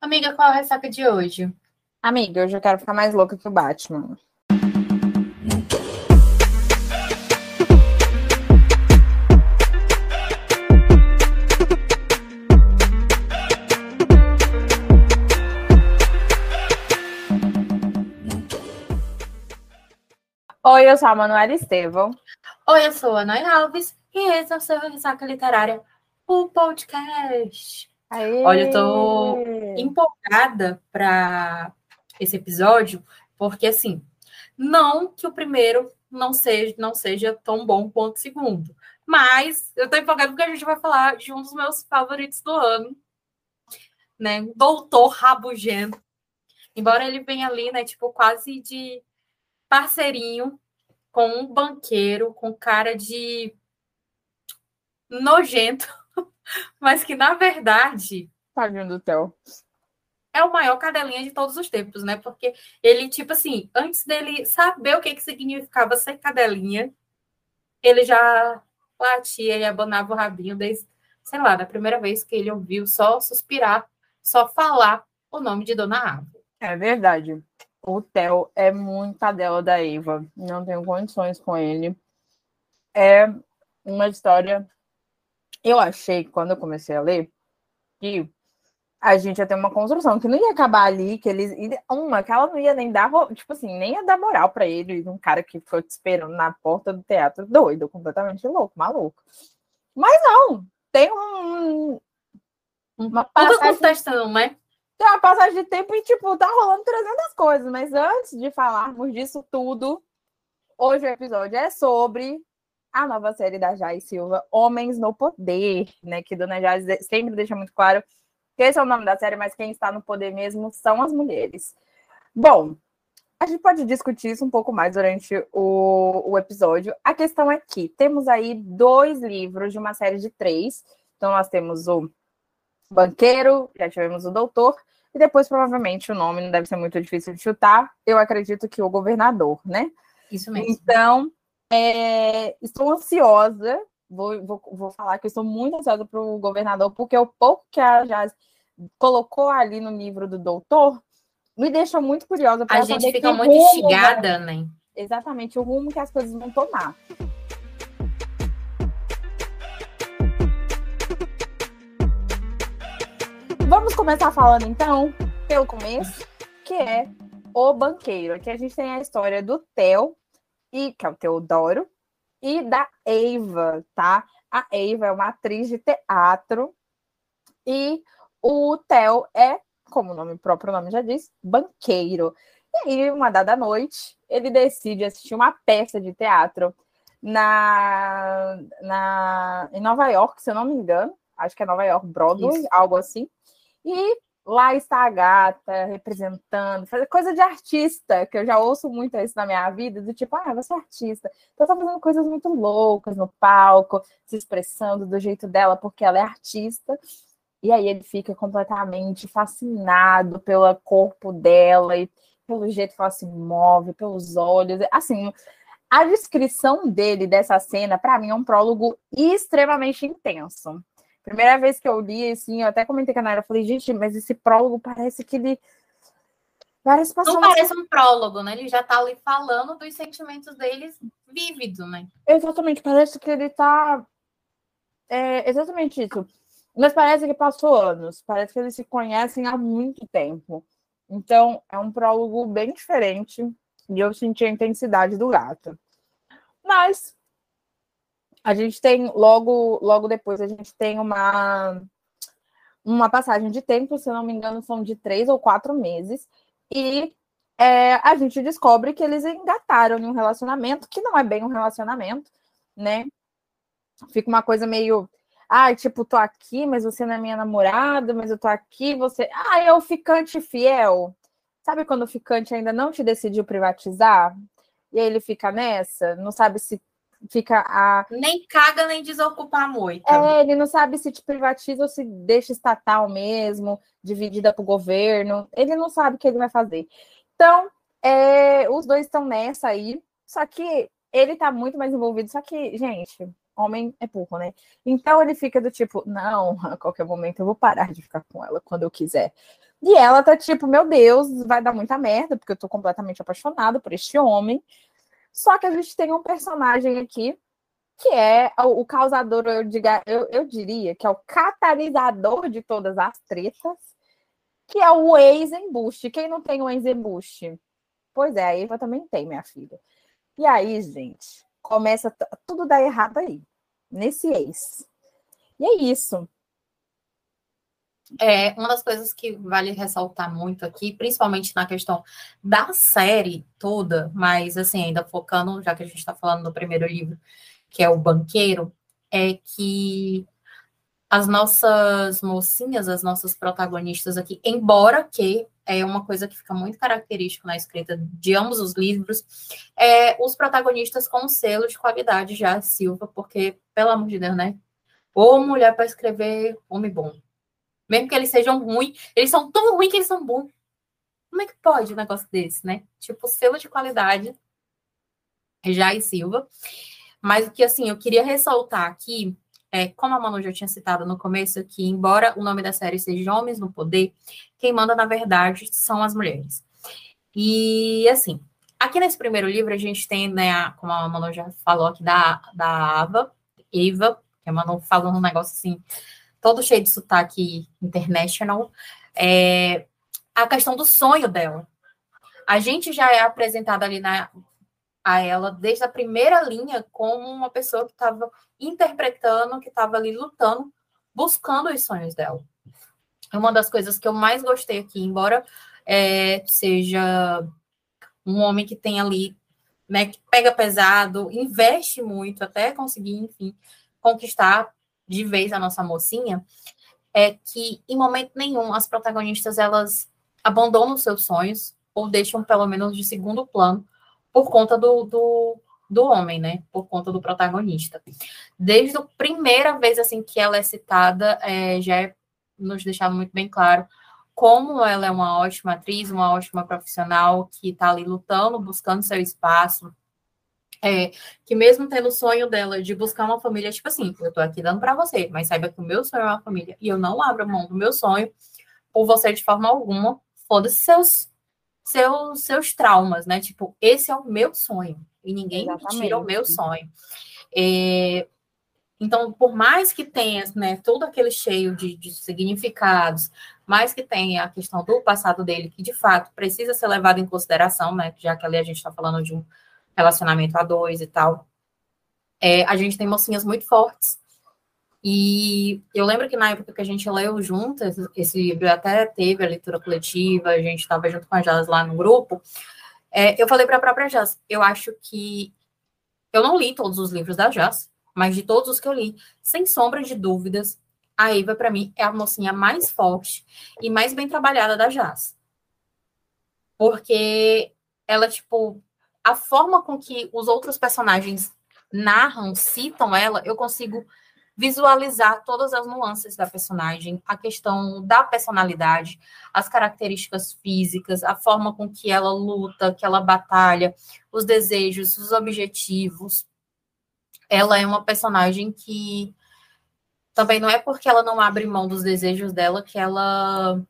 Amiga, qual a ressaca de hoje? Amiga, eu já quero ficar mais louca que o Batman. Oi, eu sou a Manuela Estevão. Oi, eu sou a Noy Alves e esse é o seu Ressaca Literária, o podcast. Aê! Olha, eu tô empolgada para esse episódio, porque assim, não que o primeiro não seja, não seja tão bom quanto o segundo, mas eu tô empolgada porque a gente vai falar de um dos meus favoritos do ano, né? Doutor Rabugento. Embora ele venha ali, né, tipo, quase de parceirinho com um banqueiro com cara de nojento, mas que na verdade Tadinho do Theo. é o maior cadelinha de todos os tempos, né? Porque ele, tipo assim, antes dele saber o que, que significava ser cadelinha, ele já latia e abanava o rabinho desde, sei lá, da primeira vez que ele ouviu só suspirar, só falar o nome de Dona Árvore. É verdade. O Theo é muito cadela da Eva. Não tenho condições com ele. É uma história. Eu achei, quando eu comecei a ler, que a gente ia ter uma construção que não ia acabar ali, que eles. Uma, que ela não ia nem dar, tipo assim, nem ia dar moral pra ele, um cara que ficou te esperando na porta do teatro, doido, completamente louco, maluco. Mas não, tem um, uma passagem contestando, né? tem uma passagem de tempo e, tipo, tá rolando 300 coisas. Mas antes de falarmos disso tudo, hoje o episódio é sobre a nova série da Jai Silva, Homens no Poder, né? Que Dona Jai sempre deixa muito claro que esse é o nome da série, mas quem está no poder mesmo são as mulheres. Bom, a gente pode discutir isso um pouco mais durante o, o episódio. A questão é que temos aí dois livros de uma série de três. Então, nós temos o Banqueiro, já tivemos o Doutor, e depois, provavelmente, o nome não deve ser muito difícil de chutar. Eu acredito que o Governador, né? Isso mesmo. Então, é, estou ansiosa. Vou, vou, vou falar que eu estou muito ansiosa para o governador, porque o pouco que a Jazz colocou ali no livro do doutor me deixa muito curiosa para A gente saber fica muito vai- instigada, né? exatamente o rumo que as coisas vão tomar. Vamos começar falando então pelo começo, que é o banqueiro. Aqui a gente tem a história do Theo, e, que é o Teodoro, e da Eva, tá? A Eva é uma atriz de teatro e o Theo é, como o nome o próprio nome já diz, banqueiro. E aí, uma dada noite, ele decide assistir uma peça de teatro na, na, em Nova York, se eu não me engano. Acho que é Nova York Broadway, Isso. algo assim. E lá está a gata representando, fazer coisa de artista, que eu já ouço muito isso na minha vida, do tipo, ah, você é artista. Então tá fazendo coisas muito loucas no palco, se expressando do jeito dela, porque ela é artista. E aí ele fica completamente fascinado pelo corpo dela e pelo jeito que ela se move, pelos olhos. Assim, a descrição dele dessa cena, para mim, é um prólogo extremamente intenso. Primeira vez que eu li, assim, eu até comentei com a Nara, eu falei, gente, mas esse prólogo parece que ele. Parece Não parece um prólogo, né? Ele já tá ali falando dos sentimentos deles vívido, né? Exatamente, parece que ele tá. É exatamente isso. Mas parece que passou anos, parece que eles se conhecem há muito tempo. Então, é um prólogo bem diferente e eu senti a intensidade do gato. Mas a gente tem logo, logo depois, a gente tem uma, uma passagem de tempo, se não me engano, são de três ou quatro meses, e é, a gente descobre que eles engataram em um relacionamento que não é bem um relacionamento, né? Fica uma coisa meio. Ah, tipo, tô aqui, mas você não é minha namorada, mas eu tô aqui, você. Ah, é o ficante fiel. Sabe quando o ficante ainda não te decidiu privatizar? E aí ele fica nessa, não sabe se fica a. Nem caga, nem desocupa a moita. É, ele não sabe se te privatiza ou se deixa estatal mesmo, dividida para o governo. Ele não sabe o que ele vai fazer. Então, é, os dois estão nessa aí. Só que ele tá muito mais envolvido. Só que, gente, homem é burro, né? Então ele fica do tipo, não, a qualquer momento eu vou parar de ficar com ela quando eu quiser. E ela tá tipo, meu Deus, vai dar muita merda, porque eu tô completamente apaixonada por este homem. Só que a gente tem um personagem aqui que é o, causador, eu, diga, eu, eu diria que é o catalisador de todas as tretas, que é o ex-embuste. Quem não tem o ex-embuste? Pois é, a Eva também tem, minha filha. E aí, gente, começa tudo dar errado aí, nesse ex. E é isso. É, uma das coisas que vale ressaltar muito aqui, principalmente na questão da série toda, mas assim, ainda focando, já que a gente está falando do primeiro livro, que é o banqueiro, é que as nossas mocinhas, as nossas protagonistas aqui, embora que é uma coisa que fica muito característica na escrita de ambos os livros, é os protagonistas com selo de qualidade já Silva, porque, pelo amor de Deus, né? Ou mulher para escrever homem bom. Mesmo que eles sejam ruins, eles são tão ruins que eles são bons. Como é que pode um negócio desse, né? Tipo, selo de qualidade, Jai Silva. Mas o que, assim, eu queria ressaltar aqui, é, como a Manu já tinha citado no começo, que embora o nome da série seja Homens no Poder, quem manda, na verdade, são as mulheres. E, assim, aqui nesse primeiro livro, a gente tem, né, a, como a Manu já falou aqui, da, da Ava, Eva, que a Manu falando um negócio, assim, todo cheio de sotaque international, é, a questão do sonho dela. A gente já é apresentada ali na, a ela desde a primeira linha como uma pessoa que estava interpretando, que estava ali lutando, buscando os sonhos dela. É uma das coisas que eu mais gostei aqui, embora é, seja um homem que tem ali, né, que pega pesado, investe muito até conseguir, enfim, conquistar de vez a nossa mocinha, é que em momento nenhum as protagonistas elas abandonam seus sonhos ou deixam pelo menos de segundo plano por conta do, do, do homem, né? Por conta do protagonista. Desde a primeira vez assim que ela é citada, é, já é nos deixado muito bem claro como ela é uma ótima atriz, uma ótima profissional que está ali lutando, buscando seu espaço. É, que mesmo tendo o sonho dela de buscar uma família, tipo assim, eu tô aqui dando para você, mas saiba que o meu sonho é uma família e eu não abro mão do meu sonho por você de forma alguma. Foda-se seus seus, seus traumas, né? Tipo, esse é o meu sonho e ninguém tira o meu sonho. É, então, por mais que tenha né, todo aquele cheio de, de, significados, mais que tenha a questão do passado dele, que de fato precisa ser levado em consideração, né? Já que ali a gente está falando de um relacionamento a dois e tal, é, a gente tem mocinhas muito fortes e eu lembro que na época que a gente leu juntas, esse livro até teve a leitura coletiva, a gente estava junto com a Jazz lá no grupo. É, eu falei para a própria Jazz, eu acho que eu não li todos os livros da Jazz, mas de todos os que eu li, sem sombra de dúvidas, a Eva, para mim, é a mocinha mais forte e mais bem trabalhada da Jazz. Porque ela, tipo, a forma com que os outros personagens narram, citam ela, eu consigo visualizar todas as nuances da personagem, a questão da personalidade, as características físicas, a forma com que ela luta, que ela batalha, os desejos, os objetivos. Ela é uma personagem que também não é porque ela não abre mão dos desejos dela que ela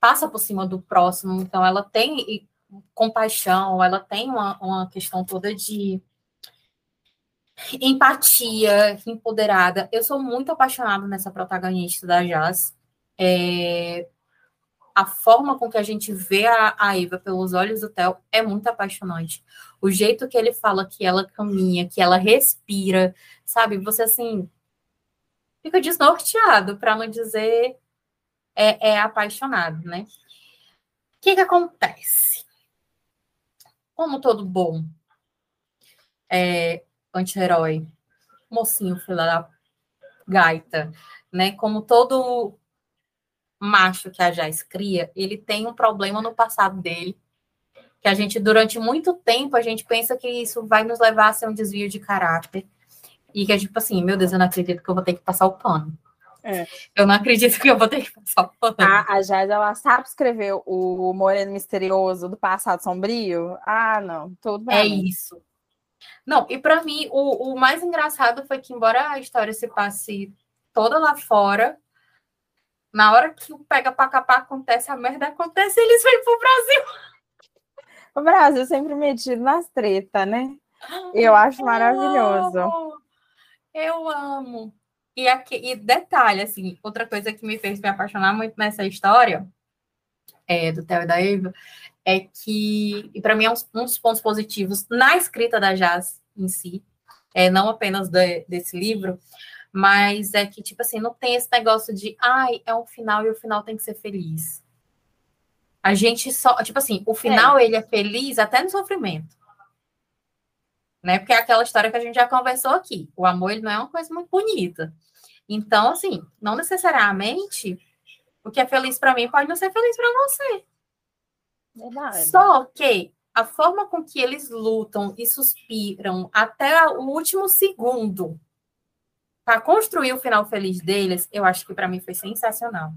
passa por cima do próximo. Então, ela tem compaixão, ela tem uma, uma questão toda de empatia, empoderada. Eu sou muito apaixonada nessa protagonista da Jazz. É, a forma com que a gente vê a, a Eva pelos olhos do Theo é muito apaixonante. O jeito que ele fala que ela caminha, que ela respira, sabe? Você assim fica desnorteado, para não dizer é, é apaixonado, né? O que, que acontece? Como todo bom é, anti-herói, mocinho, filho da gaita, né? Como todo macho que a Jais cria, ele tem um problema no passado dele, que a gente, durante muito tempo, a gente pensa que isso vai nos levar a ser um desvio de caráter. E que é tipo assim, meu Deus, eu não acredito que eu vou ter que passar o pano. É. Eu não acredito que eu vou ter que passar o pano. A, a Jais, ela sabe escrever o Moreno Misterioso do passado sombrio? Ah, não, tudo bem. É isso. Não, e para mim, o, o mais engraçado foi que, embora a história se passe toda lá fora, na hora que o pega pra capar acontece, a merda acontece, eles vêm pro Brasil. O Brasil sempre metido nas tretas, né? Eu acho maravilhoso. Amo. Eu amo. E, aqui, e detalhe, assim, outra coisa que me fez me apaixonar muito nessa história é, do Theo e da Eva é que, e para mim é um, um, dos pontos positivos na escrita da Jazz em si, é, não apenas de, desse livro, mas é que, tipo assim, não tem esse negócio de, ai, é um final e o final tem que ser feliz. A gente só, tipo assim, o final é. ele é feliz até no sofrimento. Né? Porque é aquela história que a gente já conversou aqui. O amor ele não é uma coisa muito bonita. Então, assim, não necessariamente o que é feliz para mim pode não ser feliz para você. Verdade. Só que a forma com que eles lutam e suspiram até o último segundo para construir o final feliz deles, eu acho que para mim foi sensacional.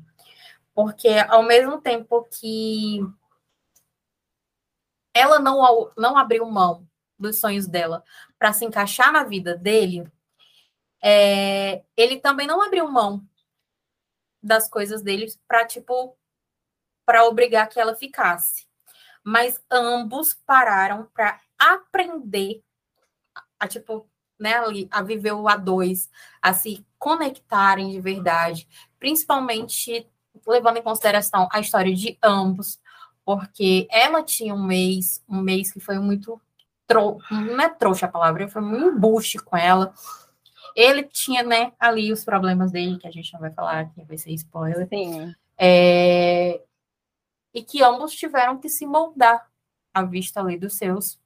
Porque ao mesmo tempo que ela não, não abriu mão dos sonhos dela para se encaixar na vida dele, é, ele também não abriu mão das coisas dele para tipo para obrigar que ela ficasse. Mas ambos pararam para aprender a tipo né, a viver o A2, a se conectarem de verdade, principalmente levando em consideração a história de ambos, porque ela tinha um mês, um mês que foi muito trou não é trouxa a palavra, foi muito embuste com ela. Ele tinha, né, ali os problemas dele, que a gente não vai falar aqui, vai ser spoiler. Sim. É... E que ambos tiveram que se moldar à vista ali dos seus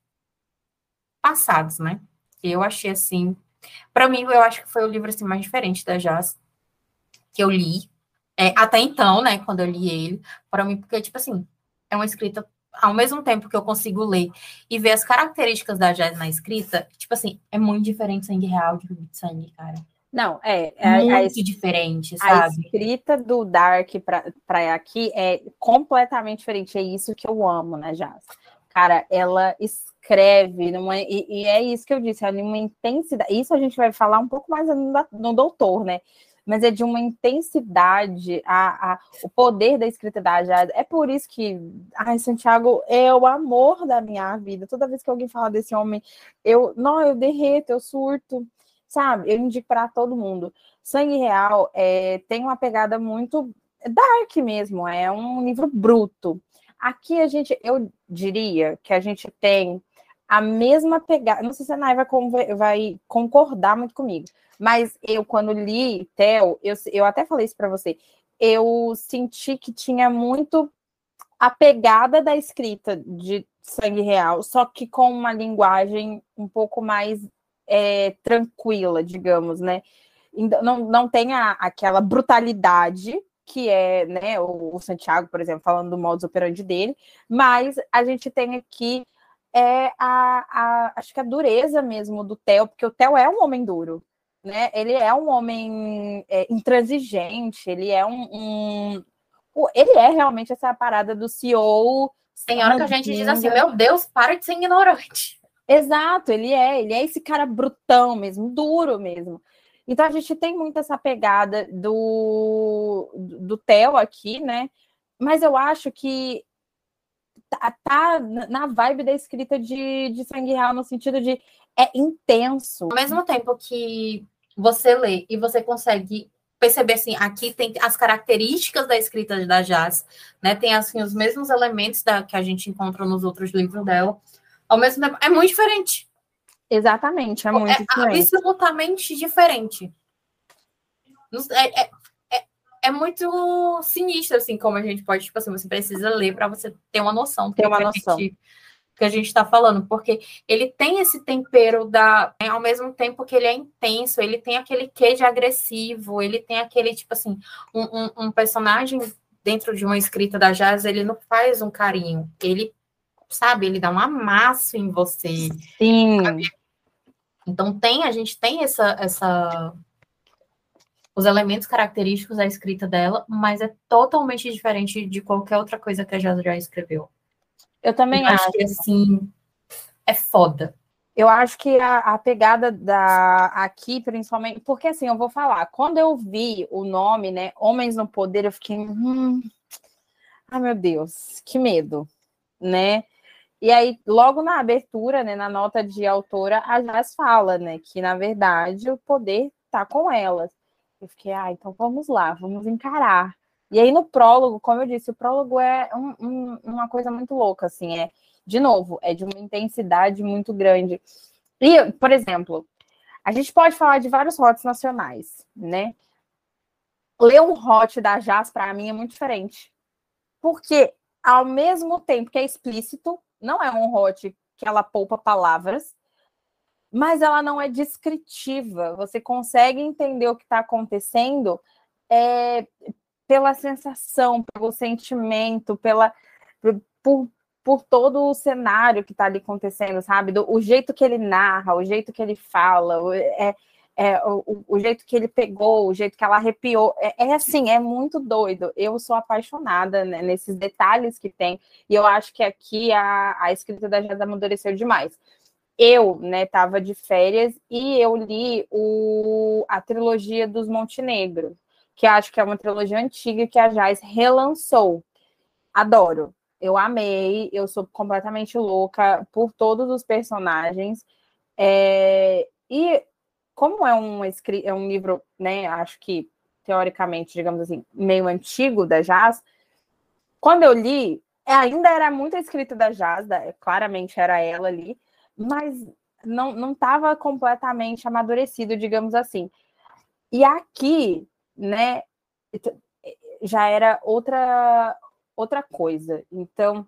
passados, né? Eu achei assim. Para mim, eu acho que foi o livro assim, mais diferente da Jazz que eu li. É, até então, né, quando eu li ele, para mim, porque, tipo assim, é uma escrita, ao mesmo tempo que eu consigo ler e ver as características da Jazz na escrita, tipo assim, é muito diferente sangue real de sangue, cara. Não, é. é muito a, diferente, sabe? A escrita do Dark para aqui é completamente diferente. É isso que eu amo, né, Jazz? Cara, ela escreve, numa, e, e, é isso que eu disse, é uma intensidade. Isso a gente vai falar um pouco mais no, no doutor, né? Mas é de uma intensidade, a, a, o poder da escrita da Jade. É por isso que, ai, Santiago é o amor da minha vida. Toda vez que alguém fala desse homem, eu, não, eu derreto, eu surto, sabe? Eu indico para todo mundo. Sangue Real é, tem uma pegada muito dark mesmo, é um livro bruto. Aqui a gente, eu diria que a gente tem a mesma pegada. Não sei se a Nai vai, vai concordar muito comigo, mas eu, quando li Theo, eu, eu até falei isso para você, eu senti que tinha muito a pegada da escrita de Sangue Real, só que com uma linguagem um pouco mais é, tranquila, digamos, né? Não, não tem a, aquela brutalidade que é né, o, o Santiago, por exemplo, falando do modus operandi dele, mas a gente tem aqui é a, a, acho que a dureza mesmo do Theo, porque o Theo é um homem duro, né? Ele é um homem é, intransigente, ele é um, um, ele é realmente essa parada do CEO. Tem hora que a gente diz assim, meu Deus, para de ser ignorante. Exato, ele é, ele é esse cara brutão mesmo, duro mesmo. Então a gente tem muito essa pegada do, do Theo aqui, né? Mas eu acho que tá, tá, na vibe da escrita de, de Sangue Real, no sentido de é intenso. Ao mesmo tempo que você lê e você consegue perceber assim, aqui tem as características da escrita da Jazz, né? Tem assim os mesmos elementos da, que a gente encontra nos outros livros dela. Ao mesmo tempo, é muito diferente. Exatamente, é muito é diferente. absolutamente diferente. É, é, é muito sinistro, assim, como a gente pode, tipo assim, você precisa ler para você ter uma noção. Ter uma noção. que a gente está falando, porque ele tem esse tempero da. Né, ao mesmo tempo que ele é intenso, ele tem aquele queijo agressivo, ele tem aquele, tipo assim, um, um, um personagem dentro de uma escrita da Jazz, ele não faz um carinho, ele, sabe, ele dá um amasso em você. Sim. Sabe? Então tem, a gente tem essa, essa os elementos característicos da escrita dela, mas é totalmente diferente de qualquer outra coisa que a Jazz já escreveu. Eu também eu acho. acho que, assim, é foda. eu acho que a, a, pegada da aqui, principalmente, porque assim, eu vou falar, quando eu vi o nome, né, Homens no Poder, eu fiquei, hum, ai meu Deus, que medo, né? E aí, logo na abertura, né, na nota de autora, a Jazz fala, né, que na verdade o poder tá com elas. Eu fiquei, ah, então vamos lá, vamos encarar. E aí no prólogo, como eu disse, o prólogo é um, um, uma coisa muito louca, assim, é de novo, é de uma intensidade muito grande. E, por exemplo, a gente pode falar de vários hots nacionais, né? Ler um hot da Jazz, para mim, é muito diferente. Porque, ao mesmo tempo que é explícito, não é um hot que ela poupa palavras, mas ela não é descritiva. Você consegue entender o que está acontecendo é, pela sensação, pelo sentimento, pela por, por todo o cenário que está ali acontecendo, sabe? Do, o jeito que ele narra, o jeito que ele fala, é, é o, o, jeito que ele pegou, o jeito que ela arrepiou. É, é assim, é muito doido. Eu sou apaixonada né, nesses detalhes que tem, e eu acho que aqui a, a escrita da Jazz amadureceu demais. Eu, né, tava de férias e eu li o, a trilogia dos Montenegro, que acho que é uma trilogia antiga que a Jazz relançou. Adoro eu amei, eu sou completamente louca por todos os personagens. É, e como é um, é um livro, né, acho que teoricamente, digamos assim, meio antigo da Jazz, quando eu li, ainda era muito escrita da Jazz, claramente era ela ali, mas não estava completamente amadurecido, digamos assim. E aqui, né, já era outra outra coisa. Então,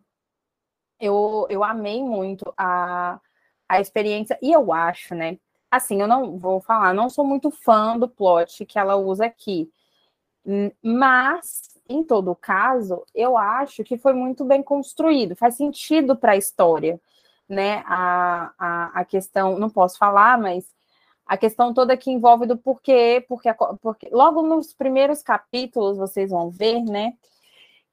eu, eu amei muito a, a experiência, e eu acho, né? Assim, eu não vou falar, não sou muito fã do plot que ela usa aqui, mas, em todo caso, eu acho que foi muito bem construído, faz sentido para a história, né? A, a, a questão, não posso falar, mas a questão toda que envolve do porquê, porque, porque logo nos primeiros capítulos vocês vão ver, né?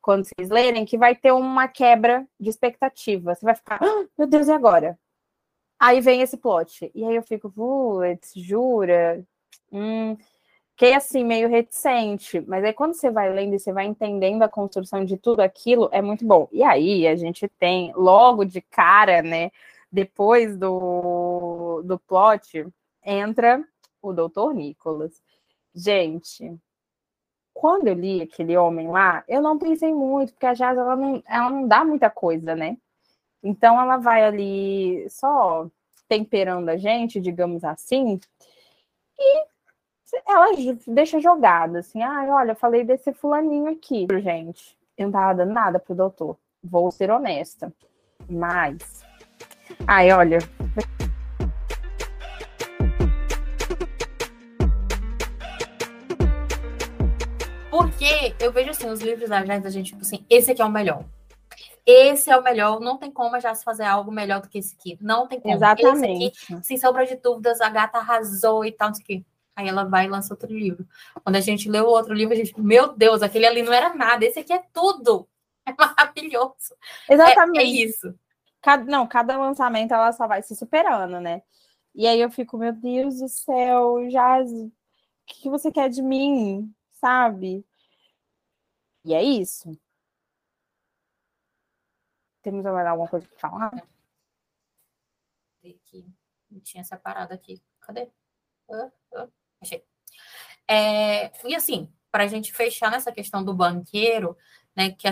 quando vocês lerem, que vai ter uma quebra de expectativa. Você vai ficar, ah, meu Deus, e agora? Aí vem esse plot. E aí eu fico, putz, jura? Hum, fiquei assim, meio reticente. Mas aí quando você vai lendo e você vai entendendo a construção de tudo aquilo, é muito bom. E aí a gente tem, logo de cara, né? Depois do, do plot, entra o doutor Nicholas. Gente, quando eu li aquele homem lá, eu não pensei muito, porque a Jazz ela não, ela não dá muita coisa, né? Então ela vai ali só temperando a gente, digamos assim, e ela deixa jogado, assim, ah, olha, falei desse fulaninho aqui, gente. Eu não tava dando nada pro doutor. Vou ser honesta. Mas. Ai, olha, Porque eu vejo assim, os livros da Jazz, a gente, tipo assim, esse aqui é o melhor. Esse é o melhor, não tem como a Jazz fazer algo melhor do que esse aqui. Não tem como. Exatamente. Esse aqui, sem sombra de dúvidas, a gata arrasou e tal, não sei o quê. Aí ela vai e lança outro livro. Quando a gente leu o outro livro, a gente, meu Deus, aquele ali não era nada, esse aqui é tudo. É maravilhoso. Exatamente. É, é isso. Cada, não, cada lançamento ela só vai se superando, né? E aí eu fico, meu Deus do céu, Jazz, o que você quer de mim? Sabe? E é isso. Temos mais alguma coisa para falar? Aqui. Não tinha separado aqui. Cadê? Uh, uh, achei. É, e assim, para a gente fechar nessa questão do banqueiro, né, que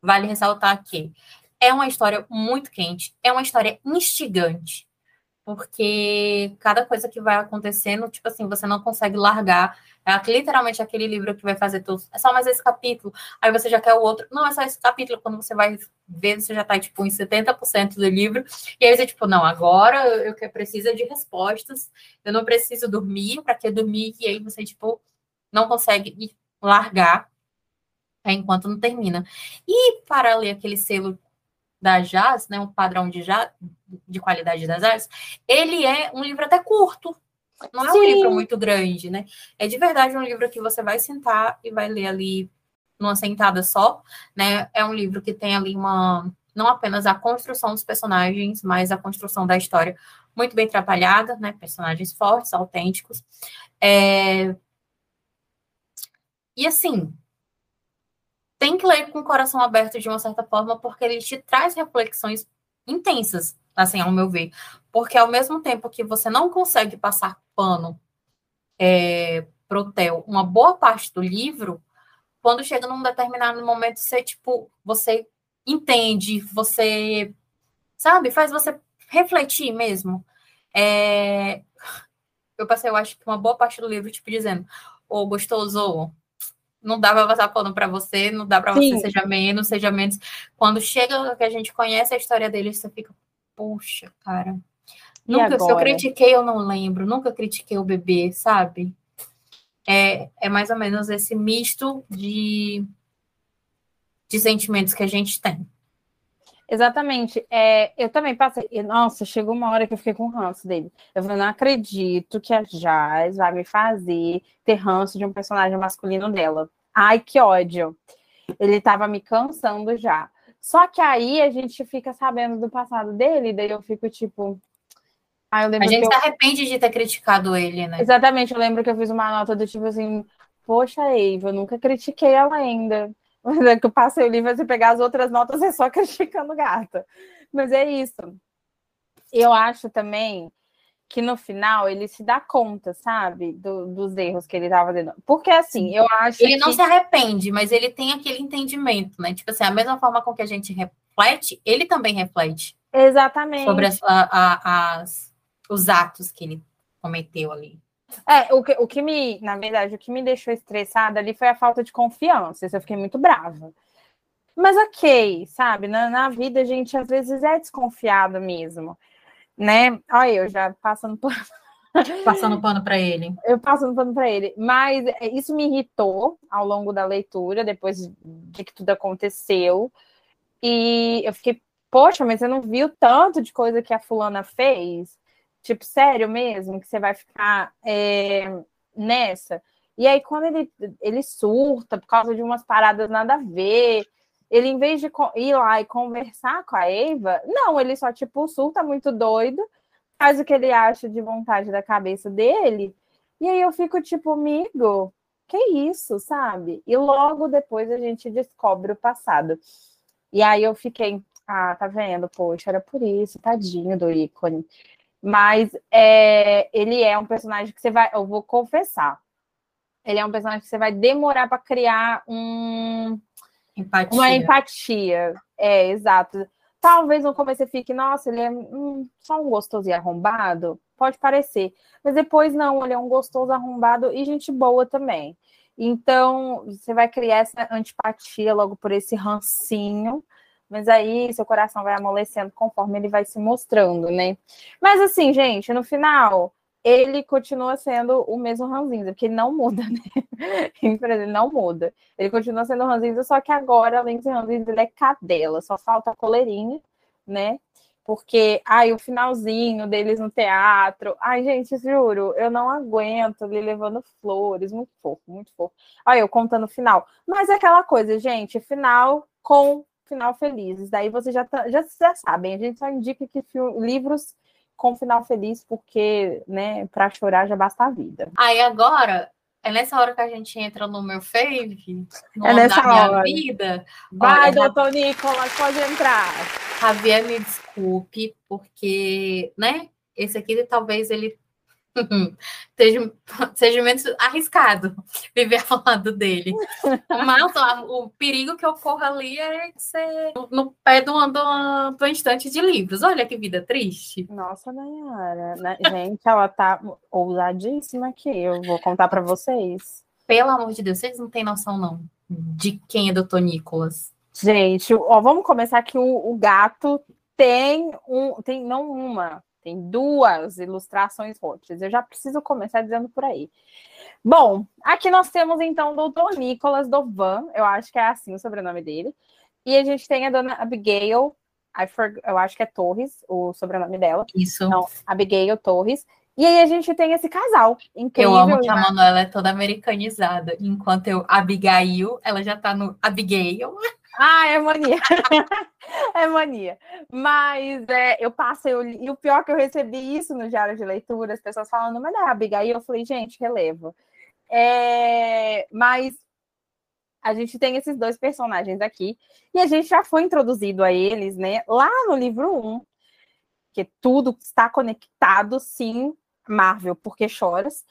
vale ressaltar que é uma história muito quente, é uma história instigante, porque cada coisa que vai acontecendo, tipo assim, você não consegue largar é literalmente aquele livro que vai fazer tudo. É só mais esse capítulo. Aí você já quer o outro. Não, é só esse capítulo. Quando você vai ver, você já está tipo, em 70% do livro. E aí você, tipo, não, agora eu que preciso de respostas. Eu não preciso dormir. Para que dormir? E aí você, tipo, não consegue largar é, enquanto não termina. E para ler aquele selo da Jazz, né, um padrão de, jazz, de qualidade das artes, ele é um livro até curto, não é Sim. um livro muito grande, né? É de verdade um livro que você vai sentar e vai ler ali numa sentada só, né? É um livro que tem ali uma, não apenas a construção dos personagens, mas a construção da história muito bem trabalhada, né? Personagens fortes, autênticos. É... E assim, tem que ler com o coração aberto de uma certa forma, porque ele te traz reflexões intensas, assim, ao meu ver. Porque ao mesmo tempo que você não consegue passar pano é, pro Theo uma boa parte do livro, quando chega num determinado momento, você, tipo, você entende, você, sabe, faz você refletir mesmo. É... Eu passei, eu acho que uma boa parte do livro, tipo, dizendo, ô, oh, gostoso, não dá para passar pano para você, não dá para você seja menos, seja menos. Quando chega que a gente conhece a história dele, você fica, puxa, cara. nunca, se eu critiquei, eu não lembro, nunca critiquei o bebê, sabe? É, é mais ou menos esse misto de, de sentimentos que a gente tem. Exatamente. É, eu também passei. Nossa, chegou uma hora que eu fiquei com ranço dele. Eu falei, não acredito que a Jazz vai me fazer ter ranço de um personagem masculino dela. Ai, que ódio. Ele tava me cansando já. Só que aí a gente fica sabendo do passado dele, daí eu fico tipo. Ai, a gente eu... se arrepende de ter criticado ele, né? Exatamente, eu lembro que eu fiz uma nota do tipo assim, poxa, Eva, eu nunca critiquei ela ainda. Que eu passei o livro, você pegar as outras notas é só criticando gata. Mas é isso. Eu acho também que no final ele se dá conta, sabe, do, dos erros que ele estava fazendo. Porque assim, eu acho ele que... não se arrepende, mas ele tem aquele entendimento, né? Tipo assim, a mesma forma com que a gente reflete, ele também reflete. Exatamente. Sobre as, a, as, os atos que ele cometeu ali. É, o que, o que me, na verdade, o que me deixou estressada ali foi a falta de confiança. Isso eu fiquei muito brava. Mas ok, sabe? Na, na vida a gente às vezes é desconfiado mesmo, né? Olha, eu já passando por. Passando pano para ele. Eu passando pano para ele. Mas é, isso me irritou ao longo da leitura, depois de que tudo aconteceu. E eu fiquei, poxa, mas você não viu tanto de coisa que a fulana fez? Tipo, sério mesmo, que você vai ficar é, nessa. E aí, quando ele, ele surta por causa de umas paradas nada a ver, ele, em vez de ir lá e conversar com a Eva, não, ele só, tipo, surta muito doido, faz o que ele acha de vontade da cabeça dele, e aí eu fico, tipo, amigo, que isso, sabe? E logo depois a gente descobre o passado. E aí eu fiquei, ah, tá vendo? Poxa, era por isso, tadinho do ícone. Mas é, ele é um personagem que você vai. Eu vou confessar. Ele é um personagem que você vai demorar para criar um, empatia. uma empatia. É, exato. Talvez no começo você fique, nossa, ele é hum, só um gostoso e arrombado. Pode parecer. Mas depois não, ele é um gostoso arrombado e gente boa também. Então, você vai criar essa antipatia logo por esse rancinho mas aí seu coração vai amolecendo conforme ele vai se mostrando, né? Mas assim, gente, no final, ele continua sendo o mesmo ranzinza, porque ele não muda, né? ele não muda. Ele continua sendo ranzinza, só que agora, além de ser ranzinza, ele é cadela, só falta a coleirinha, né? Porque, ai, o finalzinho deles no teatro. Ai, gente, juro, eu não aguento ele levando flores. Muito fofo, muito fofo. Olha, eu contando o final. Mas é aquela coisa, gente, final com final felizes. Daí você já, tá, já, já sabem, a gente só indica que livros com final feliz, porque, né, para chorar já basta a vida. Aí agora, é nessa hora que a gente entra no meu fave, no é nessa da hora. vida. Vai, Olha, doutor Nicolas, pode entrar. Javier, me desculpe, porque, né, esse aqui talvez ele seja, seja menos arriscado viver ao lado dele. Mas ó, o perigo que ocorra ali é ser no pé do, do, do instante de livros. Olha que vida triste. Nossa, Nayara. Né? Gente, ela tá ousadíssima aqui. Eu vou contar para vocês. Pelo amor de Deus, vocês não têm noção, não, de quem é Doutor Nicolas. Gente, ó, vamos começar que o, o gato tem um, tem não uma, tem duas ilustrações rotas. Eu já preciso começar dizendo por aí. Bom, aqui nós temos então o doutor Nicolas Dovan, eu acho que é assim o sobrenome dele. E a gente tem a dona Abigail, eu acho que é Torres, o sobrenome dela. Isso. Então, Abigail Torres. E aí a gente tem esse casal incrível. Eu amo que a Manuela é toda americanizada. Enquanto eu, Abigail, ela já tá no Abigail. Ah, é mania. é mania. Mas é, eu passei, eu, e o pior é que eu recebi isso no diário de leitura, as pessoas falando, mas é Abigail. Eu falei, gente, relevo. É, mas a gente tem esses dois personagens aqui, e a gente já foi introduzido a eles, né, lá no livro 1, que tudo está conectado, sim, Marvel, porque choras.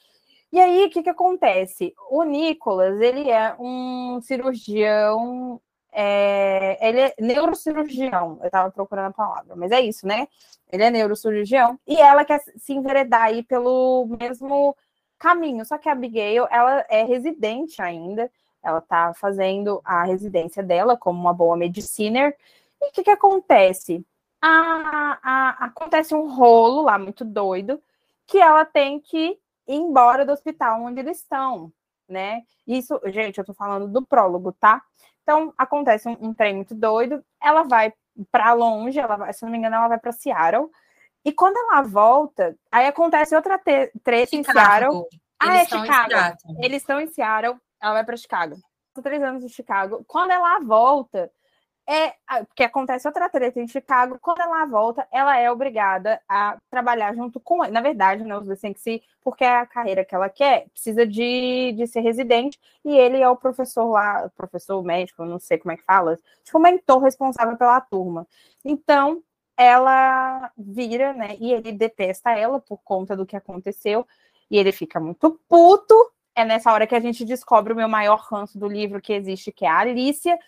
E aí, o que, que acontece? O Nicolas, ele é um cirurgião é, ele é neurocirurgião, eu estava procurando a palavra, mas é isso, né? Ele é neurocirurgião e ela quer se enveredar aí pelo mesmo caminho, só que a Abigail, ela é residente ainda, ela está fazendo a residência dela como uma boa mediciner. E o que, que acontece? A, a, acontece um rolo lá muito doido que ela tem que ir embora do hospital onde eles estão, né? Isso, gente, eu tô falando do prólogo, tá? Então, acontece um, um trem muito doido, ela vai para longe, ela vai, se não me engano, ela vai para Seattle. E quando ela volta, aí acontece outra treta em Seattle. Ah, é Chicago. Eles estão em Seattle, ela vai para Chicago. Três anos em Chicago. Quando ela volta, é que acontece outra treta em Chicago. Quando ela volta, ela é obrigada a trabalhar junto com ele. Na verdade, né, os dois têm que se, porque é a carreira que ela quer, precisa de, de ser residente, e ele é o professor lá, professor médico, não sei como é que fala, tipo, mentor responsável pela turma. Então, ela vira, né? E ele detesta ela por conta do que aconteceu, e ele fica muito puto. É nessa hora que a gente descobre o meu maior ranço do livro que existe, que é a Alicia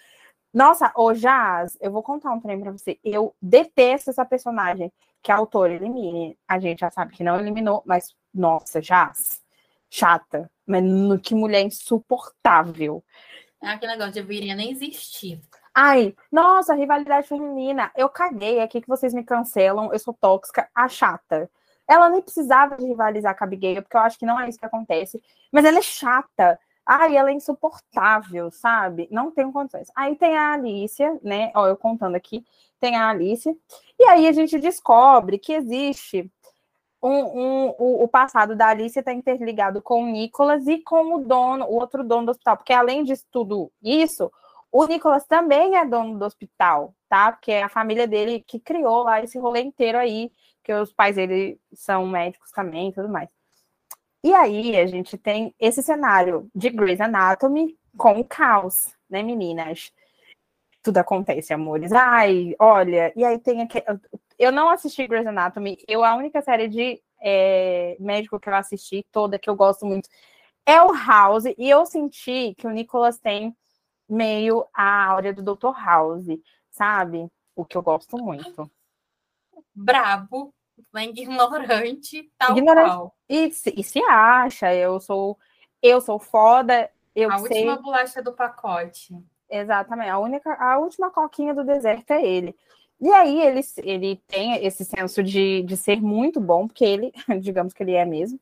nossa, o Jazz, eu vou contar um trem pra você. Eu detesto essa personagem que a autora elimine. A gente já sabe que não eliminou, mas, nossa, Jazz, chata. Mas que mulher insuportável. É aquele negócio, deveria nem existir. Ai, nossa, rivalidade feminina. Eu caguei aqui que vocês me cancelam, eu sou tóxica, a chata. Ela nem precisava de rivalizar com a Abigail, porque eu acho que não é isso que acontece. Mas ela é chata. Ai, ela é insuportável, sabe? Não tem condições. Aí tem a Alicia, né? Ó, eu contando aqui, tem a Alicia. E aí a gente descobre que existe um, um, o, o, passado da Alicia está interligado com o Nicolas e com o dono, o outro dono do hospital, porque além de tudo isso, o Nicolas também é dono do hospital, tá? Porque é a família dele que criou lá esse rolê inteiro aí, que os pais dele são médicos também e tudo mais. E aí a gente tem esse cenário de Grey's Anatomy com o caos, né, meninas? Tudo acontece, amores. Ai, olha, e aí tem aqui. Eu não assisti Grey's Anatomy, eu a única série de é, médico que eu assisti, toda que eu gosto muito, é o House, e eu senti que o Nicolas tem meio a áurea do Dr. House, sabe? O que eu gosto muito. Brabo, ignorante, tal ignorante. qual. E, e se acha, eu sou eu sou foda, eu a sei... última bolacha do pacote. Exatamente, a única, a última coquinha do deserto é ele. E aí ele, ele tem esse senso de, de ser muito bom, porque ele, digamos que ele é mesmo.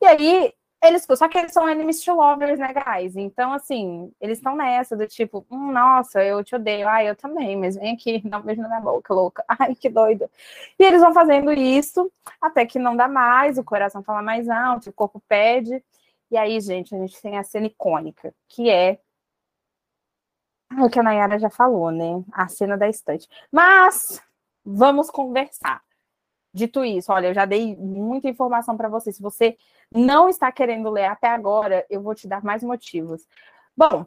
E aí eles, só que eles são enemies to lovers, né, guys? Então, assim, eles estão nessa do tipo, hum, nossa, eu te odeio. Ai, eu também, mas vem aqui, dá um beijo na minha boca, louca. Ai, que doido. E eles vão fazendo isso até que não dá mais, o coração fala mais alto, o corpo pede. E aí, gente, a gente tem a cena icônica, que é o que a Nayara já falou, né? A cena da estante. Mas vamos conversar. Dito isso, olha, eu já dei muita informação para você. Se você não está querendo ler até agora, eu vou te dar mais motivos. Bom,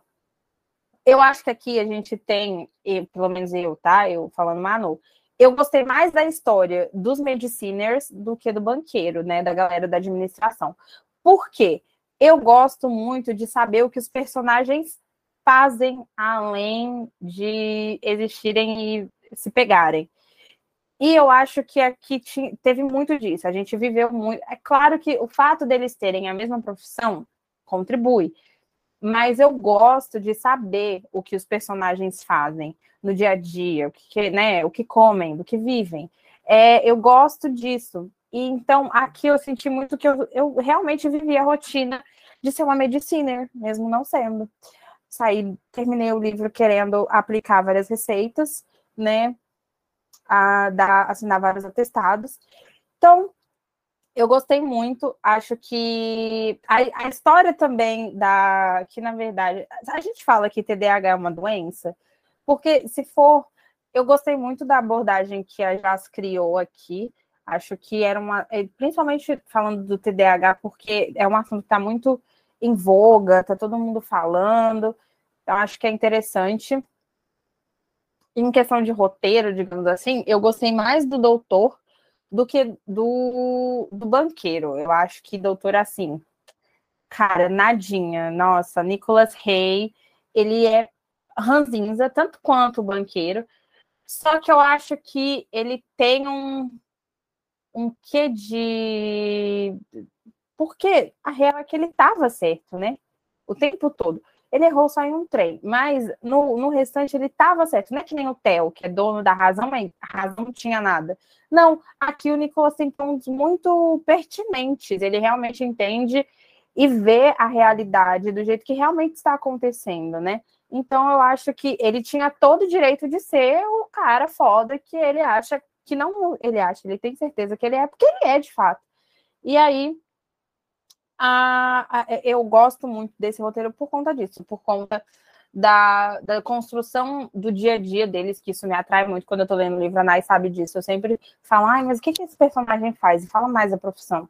eu acho que aqui a gente tem, pelo menos eu, tá? Eu falando Manu, eu gostei mais da história dos mediciners do que do banqueiro, né? Da galera da administração. Por quê? Eu gosto muito de saber o que os personagens fazem além de existirem e se pegarem. E eu acho que aqui teve muito disso. A gente viveu muito. É claro que o fato deles terem a mesma profissão contribui, mas eu gosto de saber o que os personagens fazem no dia a dia, o que, né, o que comem, do que vivem. É, eu gosto disso. E então aqui eu senti muito que eu, eu realmente vivi a rotina de ser uma medicina, mesmo não sendo. Saí, terminei o livro querendo aplicar várias receitas, né? A dar, assinar vários atestados. Então, eu gostei muito, acho que a, a, história também da. Que na verdade, a gente fala que TDAH é uma doença, Porque se for. Eu gostei muito da abordagem que a Jas criou aqui. Acho que era uma. É, principalmente falando do TDAH, porque é um assunto que está muito em voga, está todo mundo falando. Então, acho que é interessante. Em questão de roteiro, digamos assim, eu gostei mais do doutor do que do, do banqueiro. Eu acho que doutor, assim, cara, nadinha. Nossa, Nicholas Hay, ele é ranzinza, tanto quanto o banqueiro. Só que eu acho que ele tem um, um quê de. Porque a real é que ele estava certo, né? O tempo todo. Ele errou só em um trem, mas no, no restante ele estava certo. Não é que nem o Theo, que é dono da razão, mas a razão não tinha nada. Não, aqui o Nicolas tem pontos muito pertinentes. Ele realmente entende e vê a realidade do jeito que realmente está acontecendo, né? Então eu acho que ele tinha todo o direito de ser o cara foda que ele acha que não ele acha, ele tem certeza que ele é, porque ele é de fato. E aí a, a, eu gosto muito desse roteiro por conta disso, por conta da, da, construção do dia a dia deles, que isso me atrai muito quando eu tô lendo o livro, a Nai sabe disso. Eu sempre falo, ai, mas o que, que esse personagem faz? E fala mais da profissão.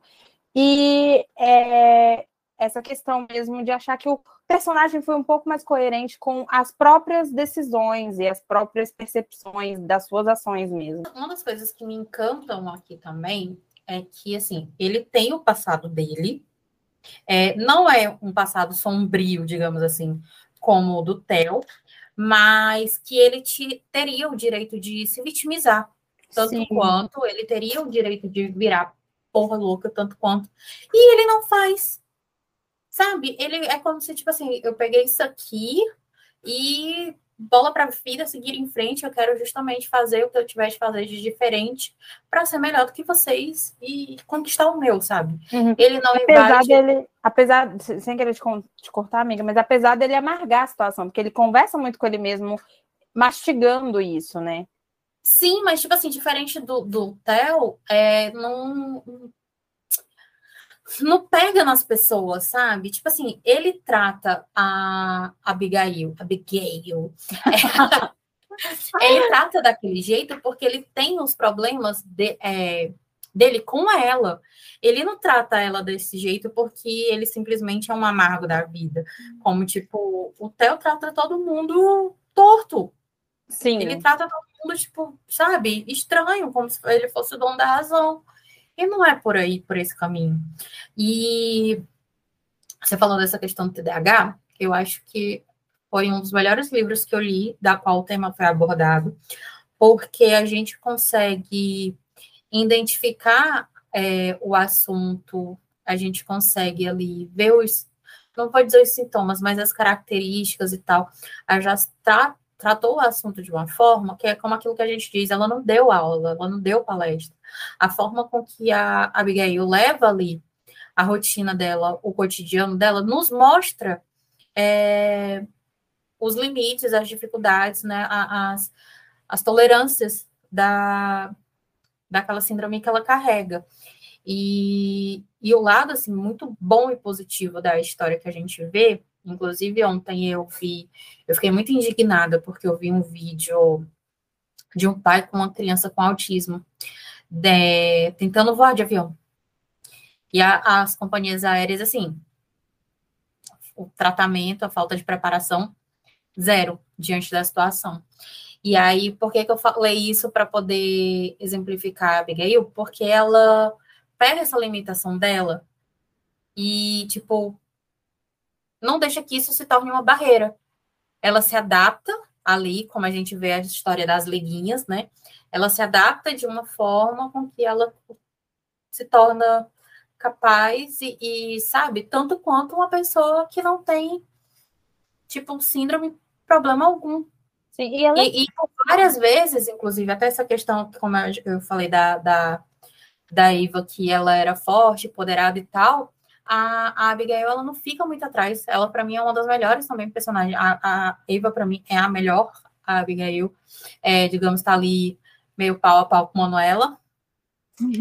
E é, essa questão mesmo de achar que o personagem foi um pouco mais coerente com as próprias decisões e as próprias percepções das suas ações mesmo. Uma das coisas que me encantam aqui também é que, assim, ele tem o passado dele, é, não é um passado sombrio, digamos assim, como o do Theo, mas que ele te, teria o direito de se vitimizar, tanto Sim. quanto ele teria o direito de virar porra louca, tanto quanto. E ele não faz. Sabe? Ele é como se, tipo assim, eu peguei isso aqui e bola para a vida, seguir em frente. Eu quero justamente fazer o que eu tiver de fazer de diferente para ser melhor do que vocês e conquistar o meu, sabe? Uhum. Ele não apesar invade... dele, apesar sem querer te, te cortar, amiga, mas apesar dele amargar a situação, porque ele conversa muito com ele mesmo, mastigando isso, né? Sim, mas tipo assim, diferente do, do Theo, é, não não pega nas pessoas, sabe? Tipo assim, ele trata a Abigail, Abigail. Ele trata daquele jeito porque ele tem os problemas de, é, dele com ela. Ele não trata ela desse jeito porque ele simplesmente é um amargo da vida. Como, tipo, o Theo trata todo mundo torto. Sim. Ele trata todo mundo, tipo, sabe, estranho, como se ele fosse o dono da razão. E não é por aí, por esse caminho. E você falou dessa questão do TDAH, eu acho que foi um dos melhores livros que eu li, da qual o tema foi abordado, porque a gente consegue identificar é, o assunto, a gente consegue ali ver os, não vou dizer os sintomas, mas as características e tal. A já está tratou o assunto de uma forma que é como aquilo que a gente diz, ela não deu aula, ela não deu palestra. A forma com que a Abigail leva ali a rotina dela, o cotidiano dela, nos mostra é, os limites, as dificuldades, né, as, as tolerâncias da, daquela síndrome que ela carrega. E, e o lado, assim, muito bom e positivo da história que a gente vê Inclusive, ontem eu vi, eu fiquei muito indignada porque eu vi um vídeo de um pai com uma criança com autismo de, tentando voar de avião. E a, as companhias aéreas, assim, o tratamento, a falta de preparação, zero diante da situação. E aí, por que, que eu falei isso para poder exemplificar a Abigail? Porque ela pega essa limitação dela e, tipo, não deixa que isso se torne uma barreira. Ela se adapta ali, como a gente vê a história das liguinhas, né? Ela se adapta de uma forma com que ela se torna capaz e, e sabe, tanto quanto uma pessoa que não tem, tipo, um síndrome, problema algum. Sim, e, ela... e, e várias vezes, inclusive, até essa questão, como eu falei da, da, da Iva, que ela era forte, empoderada e tal, a, a Abigail ela não fica muito atrás. Ela, para mim, é uma das melhores também personagens. A, a Eva, para mim, é a melhor. A Abigail, é, digamos, está ali meio pau a pau com Manuela.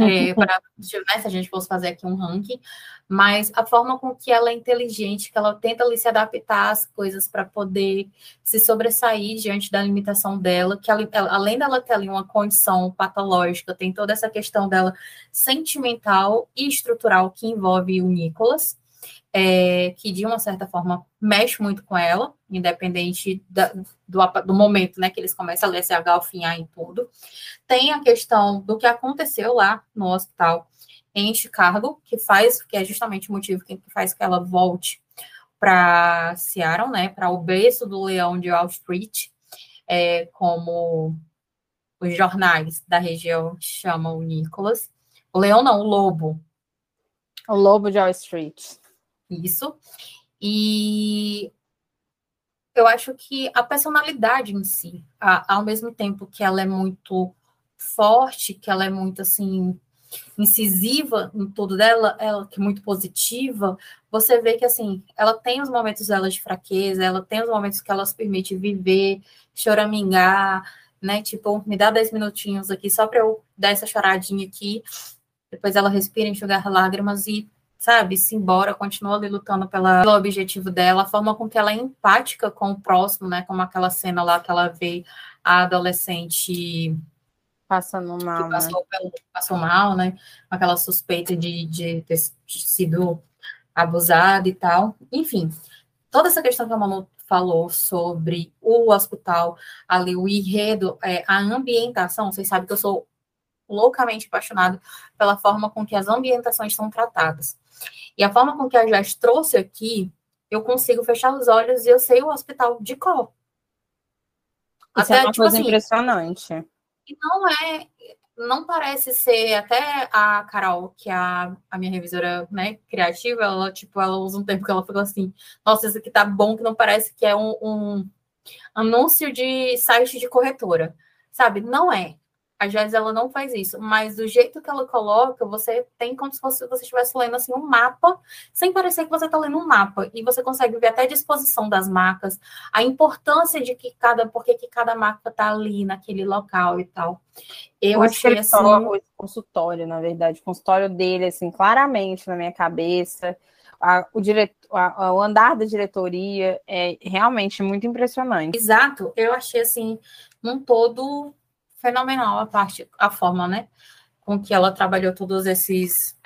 É, para né, se a gente fosse fazer aqui um ranking, mas a forma com que ela é inteligente, que ela tenta ali se adaptar às coisas para poder se sobressair diante da limitação dela, que ela, além dela ter ali uma condição patológica, tem toda essa questão dela sentimental e estrutural que envolve o Nicholas, é, que de uma certa forma mexe muito com ela, independente da, do, do, momento né, que eles começam a ler, se agalfinhar em tudo. Tem a questão do que aconteceu lá no hospital em Chicago, que faz, que é justamente o motivo que faz que ela volte para Seattle, né, para o berço do leão de Wall Street, é, como os jornais da região chamam o Nicholas. O leão não, o lobo. O lobo de Wall Street isso. E eu acho que a personalidade em si, a, ao mesmo tempo que ela é muito forte, que ela é muito assim incisiva em tudo dela, ela que é muito positiva, você vê que assim, ela tem os momentos dela de fraqueza, ela tem os momentos que ela se permite viver, choramingar, né? Tipo, me dá 10 minutinhos aqui só para eu dar essa choradinha aqui. Depois ela respira, enxugar lágrimas e sabe, se embora, continua ali lutando pela, pelo objetivo dela, a forma com que ela é empática com o próximo, né, como aquela cena lá que ela vê a adolescente passando mal, passou, né? pelo, passou mal, né, aquela suspeita de, de ter sido abusada e tal, enfim, toda essa questão que a Manu falou sobre o hospital, ali o enredo, é, a ambientação, vocês sabem que eu sou loucamente apaixonado pela forma com que as ambientações são tratadas. E a forma com que a Jess trouxe aqui, eu consigo fechar os olhos e eu sei o hospital de cor. Isso é até, é uma tipo coisa assim, impressionante. E não é, não parece ser, até a Carol, que é a, a minha revisora né, criativa, ela, tipo, ela usa um tempo que ela falou assim, nossa, isso aqui tá bom, que não parece que é um, um anúncio de site de corretora. Sabe? Não é. A Jazz, ela não faz isso, mas do jeito que ela coloca, você tem como se você estivesse lendo assim um mapa, sem parecer que você está lendo um mapa, e você consegue ver até a disposição das marcas, a importância de que cada, porque que cada marca está ali naquele local e tal. Eu o achei assim, consultório, na verdade, o consultório dele assim, claramente na minha cabeça. A, o, a, o andar da diretoria é realmente muito impressionante. Exato, eu achei assim, num todo fenomenal a parte, a forma, né, com que ela trabalhou todos esses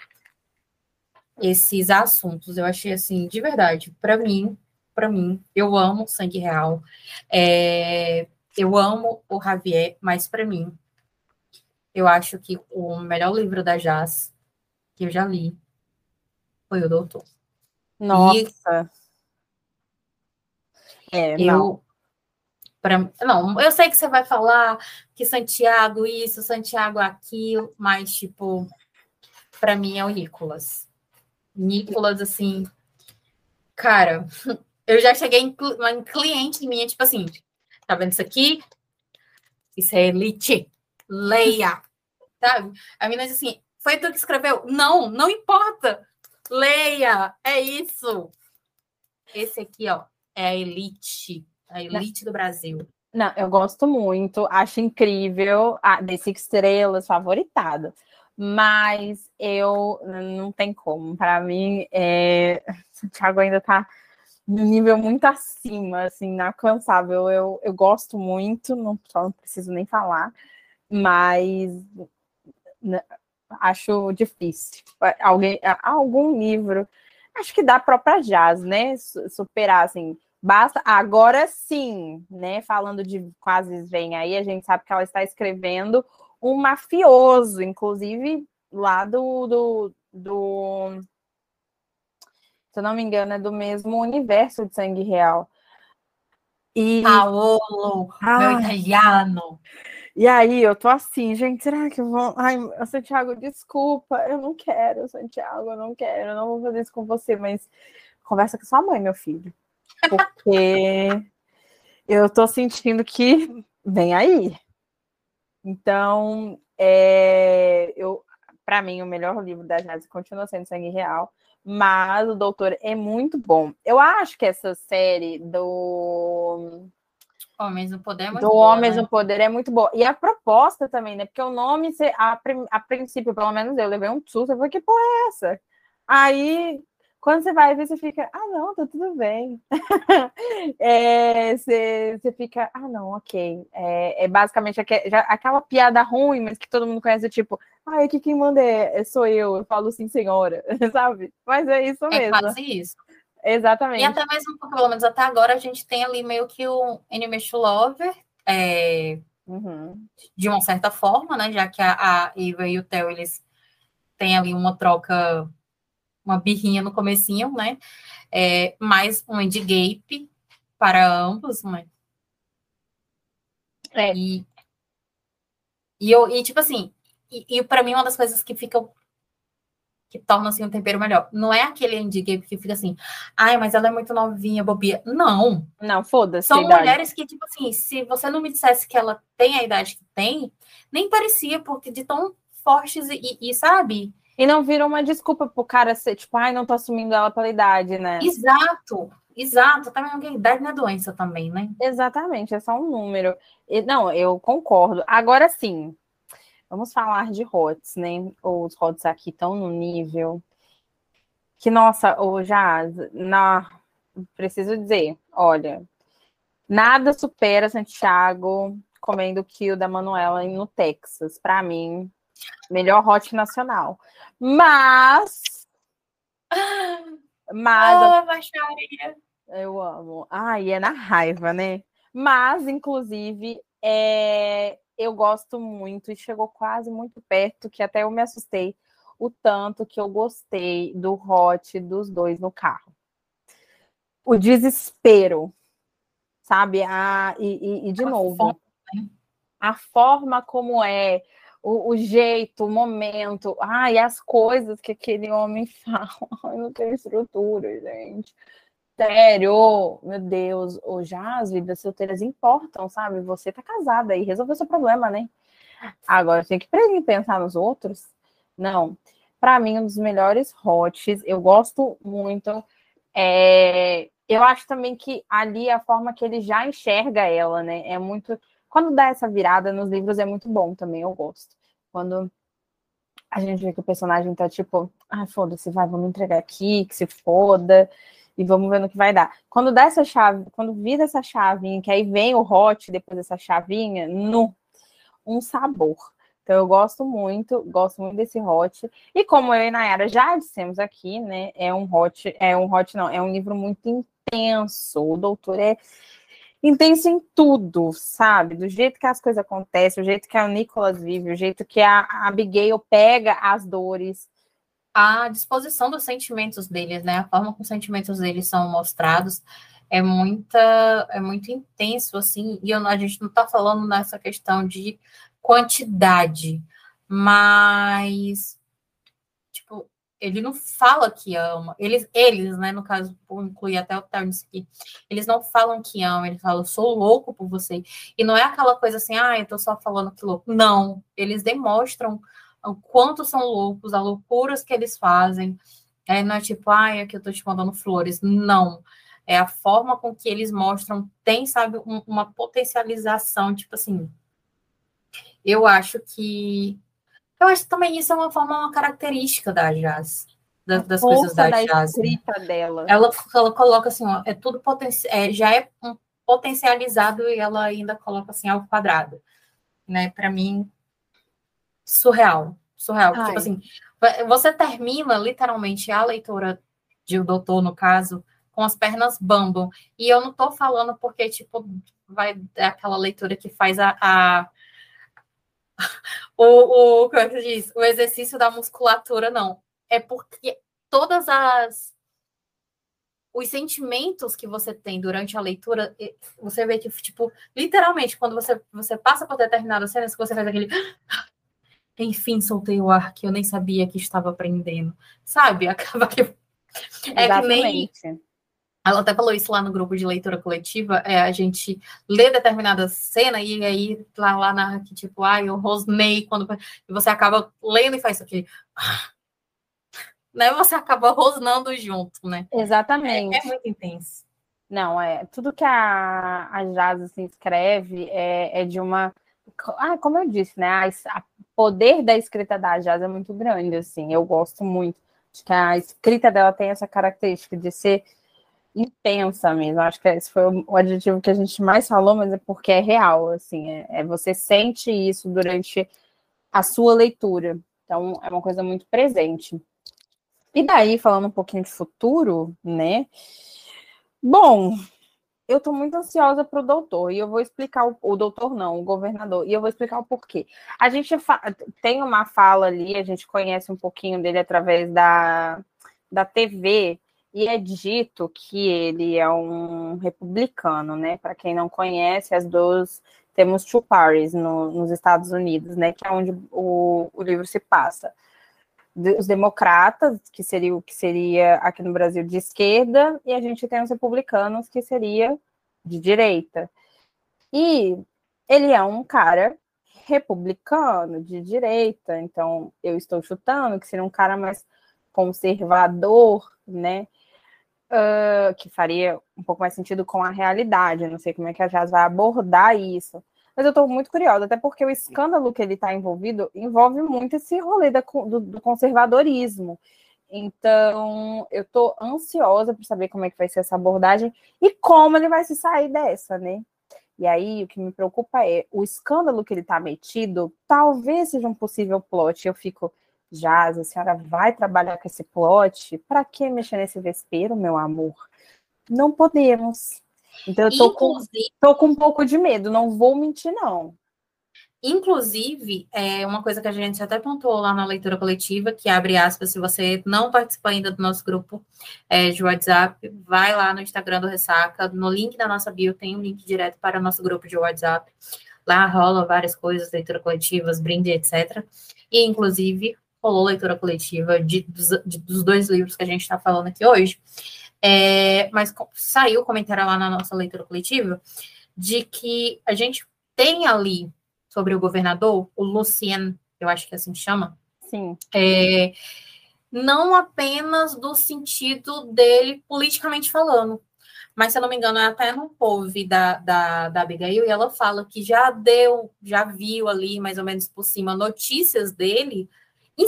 esses assuntos. Eu achei assim, de verdade, para mim, para mim, eu amo Sangue Real. É, eu amo o Javier, mas para mim, eu acho que o melhor livro da Jazz que eu já li foi o Doutor. Nossa. E é, eu, Não, eu sei que você vai falar que Santiago isso, Santiago aquilo, mas, tipo, para mim é o Nicolas. Nicolas, assim, cara, eu já cheguei em, em cliente minha, tipo assim, tá vendo isso aqui? Isso é elite. Leia. Sabe? A menina diz assim, foi tu que escreveu? Não, não importa. Leia. É isso. Esse aqui, ó, é a elite a elite do Brasil. Não, eu gosto muito, acho incrível, a de cinco estrelas, favoritado. Mas eu não tem como. Para mim, é... Santiago ainda está no nível muito acima, assim, inalcançável. Eu, eu gosto muito, não, só não preciso nem falar, mas né, acho difícil. Alguém, algum livro, acho que dá própria jazz, né? Superar, assim, Basta agora sim, né? Falando de quase vem aí, a gente sabe que ela está escrevendo um mafioso, inclusive lá do, do, do se eu não me engano, é do mesmo universo de Sangue Real. E Paolo, ah, meu italiano. E aí eu tô assim, gente, será que eu vou. Ai, Santiago, desculpa, eu não quero, Santiago, eu não quero, eu não vou fazer isso com você, mas conversa com sua mãe, meu filho porque eu estou sentindo que vem aí. Então, é, eu, para mim, o melhor livro da Jazz continua sendo Sangue Real, mas o Doutor é muito bom. Eu acho que essa série do Homens no Poder é muito do boa, Homens né? no Poder é muito boa. E a proposta também, né? Porque o nome, a, a princípio, pelo menos eu levei um susto, eu falei, que porra é essa? Aí, quando você vai ver, você fica, ah, não, tá tudo bem. é, você, você fica, ah, não, ok. É, é basicamente aqu já, aquela piada ruim, mas que todo mundo conhece, tipo, ah, aqui quem manda é, é, sou eu, eu falo sim, senhora, sabe? Mas é isso mesmo. É quase isso. Exatamente. E até mesmo, pelo menos até agora, a gente tem ali meio que o to Lover, é, uhum. de uma certa forma, né? Já que a, a Eva e o Theo, eles têm ali uma troca, uma birrinha no comecinho, né? É, mais um endgame para ambos, né? É. E, e, eu, e tipo assim, e, e para mim uma das coisas que fica que torna assim um tempero melhor. Não é aquele indie game que fica assim, ai, mas ela é muito novinha, bobia. Não. Não, foda-se. São mulheres que, tipo assim, se você não me dissesse que ela tem a idade que tem, nem parecia, porque de tão fortes e, e sabe? E não viram uma desculpa pro cara ser, tipo, ai, não tô assumindo ela pela idade, né? Exato. Exato, também idade não é doença também, né? Exatamente, é só um número. E, não, eu concordo. Agora sim, Vamos falar de HOTS, né? Os HOTS aqui estão no nível que, nossa, o Jazz, na, preciso dizer, olha, nada supera Santiago comendo o kill da Manuela no Texas. Para mim, melhor hot nacional. Mas. Mas. Oh, baixaria. Eu amo. Ai, é na raiva, né? Mas, inclusive, é, eu gosto muito e chegou quase muito perto, que até eu me assustei o tanto que eu gostei do hot dos dois no carro. O desespero, sabe? Ah, e, e, e de a novo, forma, né? a forma como é, o, o, jeito, o momento, e as coisas que aquele homem fala. Ai, não tem estrutura, gente. Sério, meu Deus, já as vidas solteiras importam, sabe? Você tá casada e resolveu seu problema, né? Agora tem que pensar nos outros. Não. Para mim, um dos melhores hots, eu gosto muito. É... Eu acho também que ali a forma que ele já enxerga ela, né? É muito. Quando dá essa virada nos livros é muito bom também, eu gosto. Quando a gente vê que o personagem tá tipo, ah, foda-se, vai, vamos entregar aqui, que se foda e vamos ver no que vai dar. Quando dá essa chave, quando vira essa chavinha, que aí vem o hot depois dessa chavinha, no um sabor. Então eu gosto muito, gosto muito desse hot. E como eu e Nayara já dissemos aqui, né, é um hot, é um hot não, é um livro muito intenso. O doutor é intenso em tudo, sabe? Do jeito que as coisas acontecem, o jeito que a Nicolas vive, o jeito que a Abigail pega as dores, a disposição dos sentimentos deles, né? A forma como os sentimentos deles são mostrados é muita, é muito intenso, assim, e a gente não está falando nessa questão de quantidade, mas ele não fala que ama, eles, eles, né, no caso, por incluir até o aqui, eles não falam que amam, eles falam, sou louco por você, e não é aquela coisa assim, ah, eu tô só falando que louco, não, eles demonstram o quanto são loucos, as loucuras que eles fazem. É, não é tipo, ai, aqui eu tô te mandando flores. Não. É a forma com que eles mostram, tem, sabe, um, uma potencialização, tipo assim. Eu acho que. Eu acho que também isso é uma forma, uma característica da jazz. Das, das coisas da, da jazz. Né? Dela. Ela, ela coloca assim, ó, é tudo poten é, já é um potencializado e ela ainda coloca assim ao quadrado. Né? Para mim, surreal. Surreal. Tipo assim, você termina literalmente a leitura de O Doutor, no caso, com as pernas bambam. E eu não tô falando porque, tipo, vai é aquela leitura que faz a. a o, o, como é que diz? O exercício da musculatura, não. É porque todas as os sentimentos que você tem durante a leitura, você vê que, tipo, literalmente, quando você, você passa por determinadas cenas, você faz aquele enfim, soltei o ar que eu nem sabia que estava aprendendo. Sabe? Acaba que. É Exatamente. que nem. Ela até falou isso lá no grupo de leitura coletiva, é a gente lê determinada cena e aí lá, lá narra que, tipo, ai, ah, eu rosnei quando. E você acaba lendo e faz isso aqui. Né? Você acaba rosnando junto, né? Exatamente. É, é muito intenso. Não, é tudo que a, a Jazz assim, escreve é, é de uma. Ah, como eu disse, né? O poder da escrita da Jazz é muito grande, assim. Eu gosto muito. Acho que a escrita dela tem essa característica de ser intensa mesmo. Acho que esse foi o adjetivo que a gente mais falou, mas é porque é real, assim. É, é você sente isso durante a sua leitura. Então, é uma coisa muito presente. E daí, falando um pouquinho de futuro, né? Bom, eu estou muito ansiosa para o doutor, e eu vou explicar o, o, doutor não, o governador, e eu vou explicar o porquê. A gente tem uma fala ali, a gente conhece um pouquinho dele através da, da TV, e é dito que ele é um republicano, né? Para quem não conhece, as duas temos two parties no, nos Estados Unidos, né? Que é onde o, o livro se passa os democratas, que seria o que seria aqui no Brasil de esquerda, e a gente tem os republicanos, que seria de direita. E ele é um cara republicano, de direita, então eu estou chutando que seria um cara mais conservador, né? Uh, que faria um pouco mais sentido com a realidade. Eu não sei como é que a Jazz vai abordar isso. Mas eu estou muito curiosa, até porque o escândalo que ele está envolvido envolve muito esse rolê da, do, do, conservadorismo. Então, eu estou ansiosa para saber como é que vai ser essa abordagem e como ele vai se sair dessa, né? E aí, o que me preocupa é o escândalo que ele está metido, talvez seja um possível plot. Eu fico, Jaz, a senhora vai trabalhar com esse plot? Para que mexer nesse vespeiro, meu amor? Não podemos. Então eu tô com, tô com um pouco de medo, não vou mentir, não. Inclusive, é uma coisa que a gente até pontuou lá na leitura coletiva, que abre aspas, se você não participa ainda do nosso grupo é, de WhatsApp, vai lá no Instagram do Ressaca, no link da nossa bio tem um link direto para o nosso grupo de WhatsApp. Lá rola várias coisas, leitura coletivas, brinde, etc. E, inclusive, rolou leitura coletiva de, dos, de, dos dois livros que a gente está falando aqui hoje. É, mas saiu o comentário lá na nossa leitura coletiva de que a gente tem ali sobre o governador, o Lucien, eu acho que é assim chama. Sim. É, não apenas do sentido dele politicamente falando, mas se eu não me engano, é até no POV da, da, da Abigail, e ela fala que já deu, já viu ali, mais ou menos por cima, notícias dele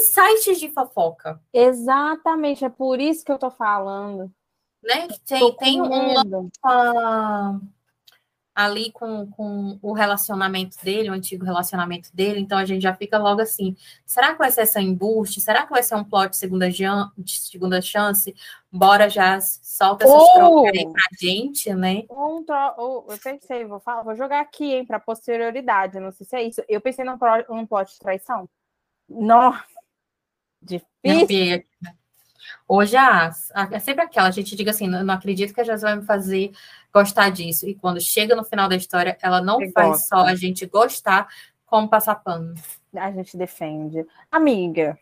sites de fofoca. Exatamente, é por isso que eu tô falando né? Tem, tem um uh, ali com, com o relacionamento dele, o antigo relacionamento dele, então a gente já fica logo assim, será que vai ser essa embuste? Será que vai ser um plot de segunda, segunda chance? Bora já solta essas oh! trocas aí pra gente, né? Um oh, eu pensei, vou, falar, vou jogar aqui, hein, pra posterioridade, não sei se é isso. Eu pensei num, num plot de traição. Nossa, difícil. Hoje a, a, é sempre aquela, a gente diga assim, não, não acredito que a Jazz vai me fazer gostar disso. E quando chega no final da história, ela não Você faz gosta. só a gente gostar, como passar pano. A gente defende. Amiga,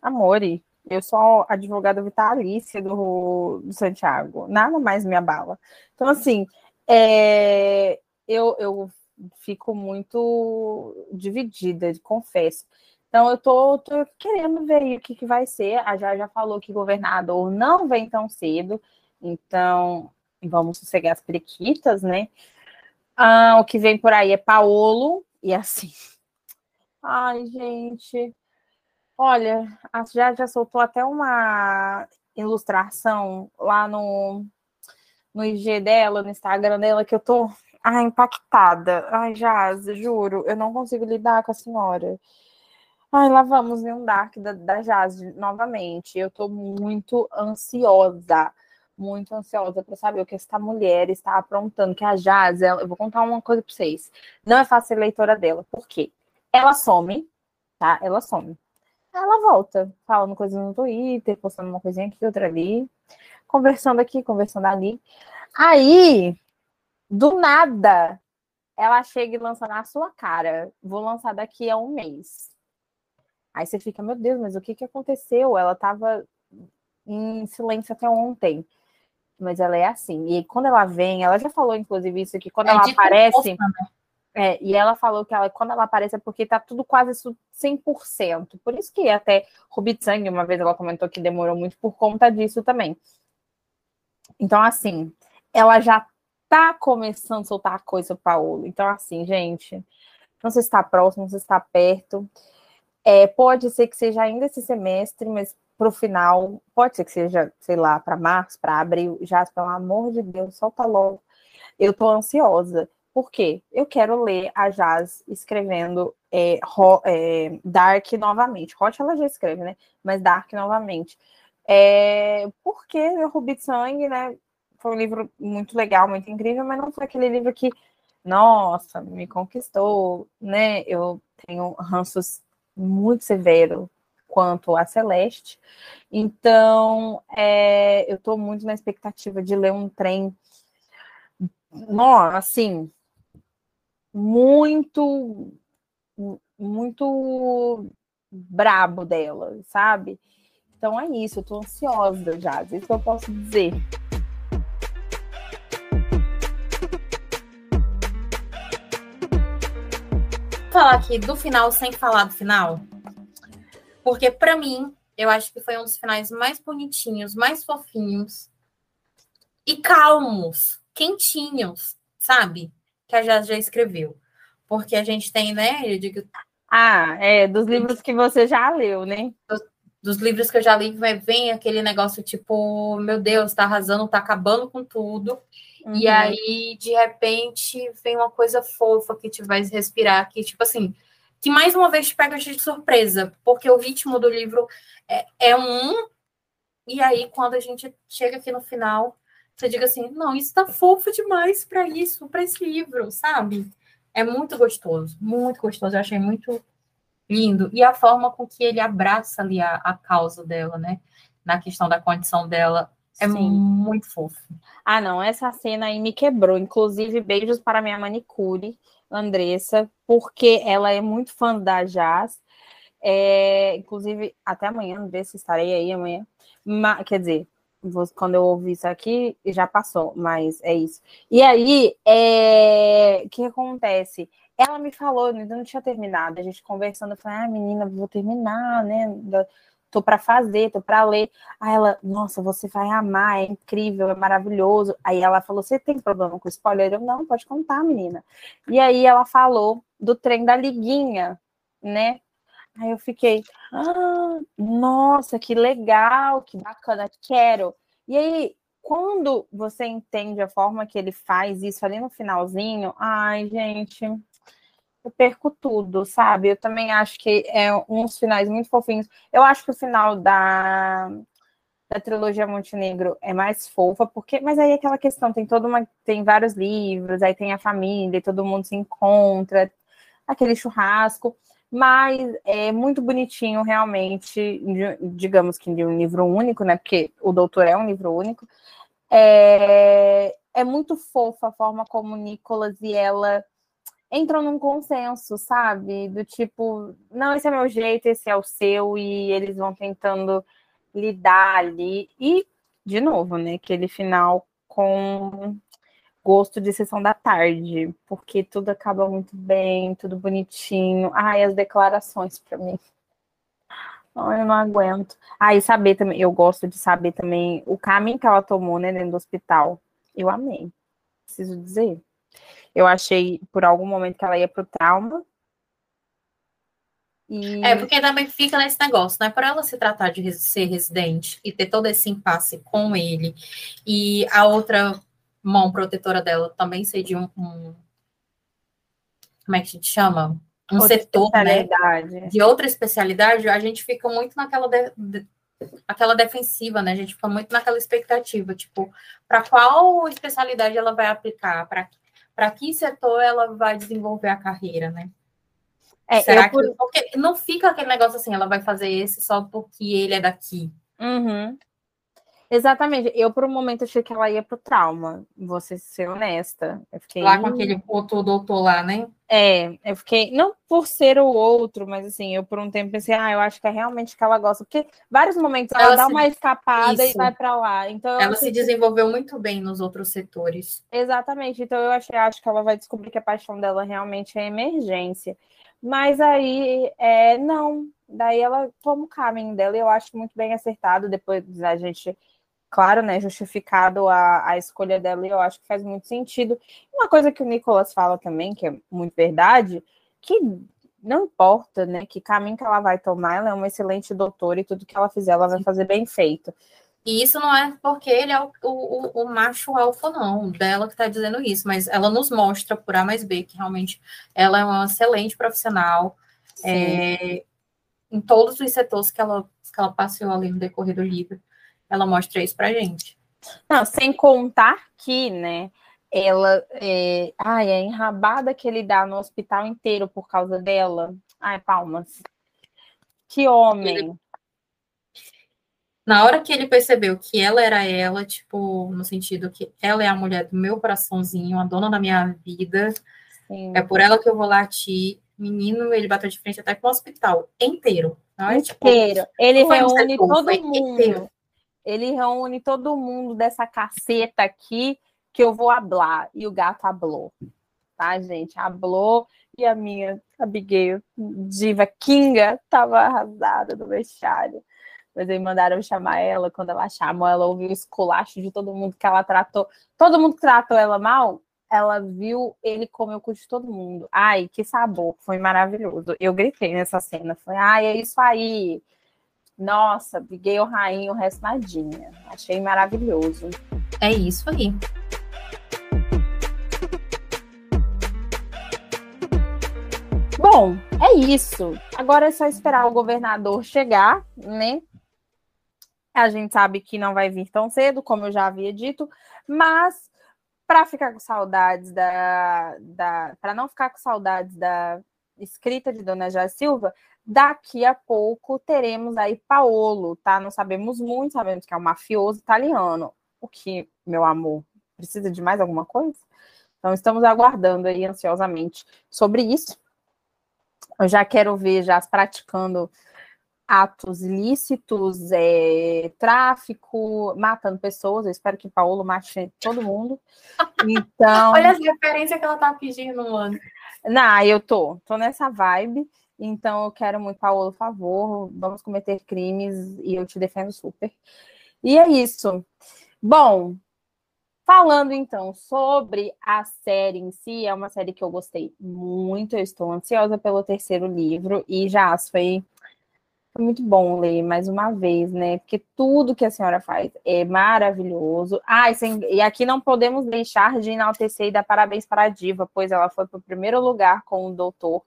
amore, eu sou advogada vitalícia do, do Santiago. Nada mais me abala. Então, assim, é, eu, eu fico muito dividida, confesso. Então, eu tô, tô querendo ver o que, que vai ser. A já já falou que governador não vem tão cedo, então vamos sossegar as periquitas, né? Ah, o que vem por aí é Paolo, e assim. Ai, gente. Olha, a já já soltou até uma ilustração lá no, no IG dela, no Instagram dela, que eu tô ai, impactada. Ai, Jaz, juro, eu não consigo lidar com a senhora. Ai, lá vamos em um Dark da, da Jazz novamente. Eu tô muito ansiosa, muito ansiosa para saber o que essa mulher está aprontando. Que a Jazz, ela, eu vou contar uma coisa para vocês. Não é fácil ser leitora dela, por quê? Ela some, tá? Ela some. Ela volta, falando coisas no Twitter, postando uma coisinha aqui, outra ali, conversando aqui, conversando ali. Aí, do nada, ela chega e lança na sua cara. Vou lançar daqui a um mês. Aí você fica, meu Deus, mas o que, que aconteceu? Ela estava em silêncio até ontem. Mas ela é assim. E quando ela vem, ela já falou, inclusive, isso que quando é ela aparece. né? é, e ela falou que ela, quando ela aparece é porque tá tudo quase 100%. Por isso que até Rubitsang, uma vez ela comentou que demorou muito por conta disso também. Então, assim, ela já tá começando a soltar a coisa Paulo. Então, assim, gente, não sei se está próximo, não sei se está perto. É, pode ser que seja ainda esse semestre, mas para o final, pode ser que seja, sei lá, para março, para abril. Já, pelo amor de Deus, solta logo. Eu tô ansiosa. Por quê? Eu quero ler a Jazz escrevendo é, é, Dark novamente. Hot ela já escreve, né? Mas Dark novamente. É, porque o Rubi de Sangue, né? Foi um livro muito legal, muito incrível, mas não foi aquele livro que, nossa, me conquistou, né? Eu tenho ranços muito severo quanto a Celeste. Então, é, eu estou muito na expectativa de ler um trem, nossa, assim, muito, muito brabo dela, sabe? Então é isso, eu tô ansiosa já, isso que eu posso dizer. Falar aqui do final sem falar do final, porque para mim eu acho que foi um dos finais mais bonitinhos, mais fofinhos e calmos, quentinhos, sabe? que a Jazz já escreveu. Porque a gente tem, né? Eu digo. Ah, é, dos livros que você já leu, né? Dos, dos livros que eu já li, vem aquele negócio tipo, meu Deus, tá arrasando, tá acabando com tudo. Uhum. E aí, de repente, vem uma coisa fofa que te vai respirar, que, tipo assim, que mais uma vez te pega de surpresa, porque o ritmo do livro é, é um, e aí, quando a gente chega aqui no final, você diga assim, não, isso tá fofo demais para isso, para esse livro, sabe? É muito gostoso, muito gostoso. Eu achei muito lindo. E a forma com que ele abraça ali a, a causa dela, né? Na questão da condição dela, é Sim. muito fofo. Ah, não, essa cena aí me quebrou. Inclusive, beijos para minha manicure, Andressa, porque ela é muito fã da Jazz. É, inclusive, até amanhã, se estarei aí amanhã. Mas, quer dizer, quando eu ouvi isso aqui, já passou, mas é isso. E aí, é... o que acontece? Ela me falou, eu não tinha terminado, a gente conversando, eu falei, ah, menina, vou terminar, né? Tô para fazer, tô para ler. Aí ela, nossa, você vai amar, é incrível, é maravilhoso. Aí ela falou, você tem problema com spoiler? Eu, não, pode contar, menina. E aí ela falou do trem da liguinha, né? Aí eu fiquei, ah, nossa, que legal, que bacana, quero. E aí, quando você entende a forma que ele faz isso ali no finalzinho, ai, gente, eu perco tudo, sabe? Eu também acho que é uns finais muito fofinhos. Eu acho que o final da, da trilogia Montenegro é mais fofa, porque, mas aí é aquela questão, tem toda uma, tem vários livros, aí tem a família, todo mundo se encontra, aquele churrasco mas é muito bonitinho, realmente, digamos que de um livro único, né? Porque o Doutor é um livro único. É, é muito fofa a forma como Nicolas e ela entram num consenso, sabe? Do tipo, não, esse é meu jeito, esse é o seu, e eles vão tentando lidar ali. E, de novo, né? Aquele final com gosto de sessão da tarde, porque tudo acaba muito bem, tudo bonitinho. Ai, as declarações para mim. Ai, eu não aguento. Ah, saber também, eu gosto de saber também o caminho que ela tomou, né, dentro do hospital. Eu amei. Preciso dizer. Eu achei por algum momento que ela ia pro trauma. E... É, porque também fica nesse negócio, né? Por ela se tratar de ser residente e ter todo esse impasse com ele, e a outra mão protetora dela também ser de um, um como é que a gente chama? Um outra setor, né? De outra especialidade, a gente fica muito naquela de, de, aquela defensiva, né? A gente fica muito naquela expectativa, tipo, para qual especialidade ela vai aplicar, para que setor ela vai desenvolver a carreira, né? É, Será que por... porque não fica aquele negócio assim, ela vai fazer esse só porque ele é daqui. Uhum. Exatamente. Eu, por um momento, achei que ela ia pro trauma. Vou ser honesta. Eu fiquei... Lá com aquele outro doutor lá, né? É, eu fiquei. Não por ser o outro, mas assim, eu por um tempo pensei, ah, eu acho que é realmente que ela gosta. Porque vários momentos ela, ela dá se... uma escapada Isso. e vai para lá. Então, ela se desenvolveu muito bem nos outros setores. Exatamente. Então eu achei, acho que ela vai descobrir que a paixão dela realmente é emergência. Mas aí, é, não. Daí ela toma o caminho dela e eu acho muito bem acertado. Depois a gente claro, né, justificado a, a escolha dela, e eu acho que faz muito sentido. Uma coisa que o Nicolas fala também, que é muito verdade, que não importa, né, que caminho que ela vai tomar, ela é uma excelente doutora e tudo que ela fizer, ela vai fazer bem feito. E isso não é porque ele é o, o, o macho alfa, não, dela que está dizendo isso, mas ela nos mostra por A mais B que realmente ela é uma excelente profissional é, em todos os setores que ela, que ela passeou ali no decorrer do livro. Ela mostra isso pra gente. Não, sem contar que, né, ela é, ai, a enrabada que ele dá no hospital inteiro por causa dela. Ai, palmas. Que homem. Ele na hora que ele percebeu que ela era ela, tipo, no sentido que ela é a mulher do meu coraçãozinho, a dona da minha vida, Sim. é por ela que eu vou latir. Menino, ele bateu de frente até com o hospital inteiro. Não é? Tipo, inteiro. Ele reúne todo mundo. Inteiro. Ele reúne todo mundo dessa caceta aqui que eu vou hablar. E o gato hablou. Tá, gente? Hablou. E a minha Abigail, diva Kinga, tava arrasada no vestiário. Mas aí mandaram chamar ela, quando ela chamou, ela ouviu o esculacho de todo mundo que ela tratou. Todo mundo que tratou ela mal, ela viu ele comer o cu de todo mundo. Ai, que sabor, foi maravilhoso. Eu gritei nessa cena, foi, ai, é isso aí. Nossa, briguei o rainho, o resto nadinha. Achei maravilhoso. É isso aí. Bom, é isso. Agora é só esperar o governador chegar, né? A gente sabe que não vai vir tão cedo, como eu já havia dito, mas para ficar com saudades da, da para não ficar com saudades da escrita de Dona Já Silva, daqui a pouco teremos aí Paolo, tá? Não sabemos muito, sabemos que é um mafioso italiano. O que, meu amor, precisa de mais alguma coisa? Então estamos aguardando aí ansiosamente sobre isso. Eu já quero ver já praticando atos ilícitos, é, tráfico, matando pessoas. Eu espero que Paulo mate todo mundo. Então. Olha as referências que ela tá pedindo, mano. Não, eu tô, tô nessa vibe. Então eu quero muito, Paulo, favor, vamos cometer crimes e eu te defendo super. E é isso. Bom, falando então sobre a série em si, é uma série que eu gostei muito. Eu estou ansiosa pelo terceiro livro e já foi foi muito bom ler mais uma vez, né? Porque tudo que a senhora faz é maravilhoso. Ah, e, sem, e aqui não podemos deixar de enaltecer e dar parabéns para a Diva, pois ela foi para o primeiro lugar com o doutor.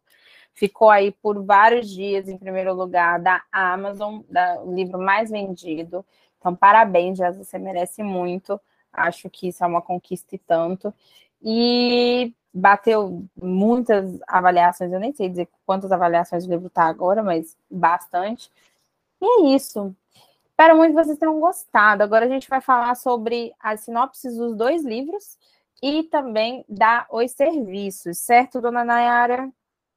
Ficou aí por vários dias em primeiro lugar da Amazon, da, o livro mais vendido. Então, parabéns, já você merece muito. Acho que isso é uma conquista e tanto. E bateu muitas avaliações, eu nem sei dizer quantas avaliações o livro está agora, mas bastante. E é isso. Espero muito que vocês tenham gostado. Agora a gente vai falar sobre as sinopses dos dois livros e também dar os serviços, certo, dona Nayara?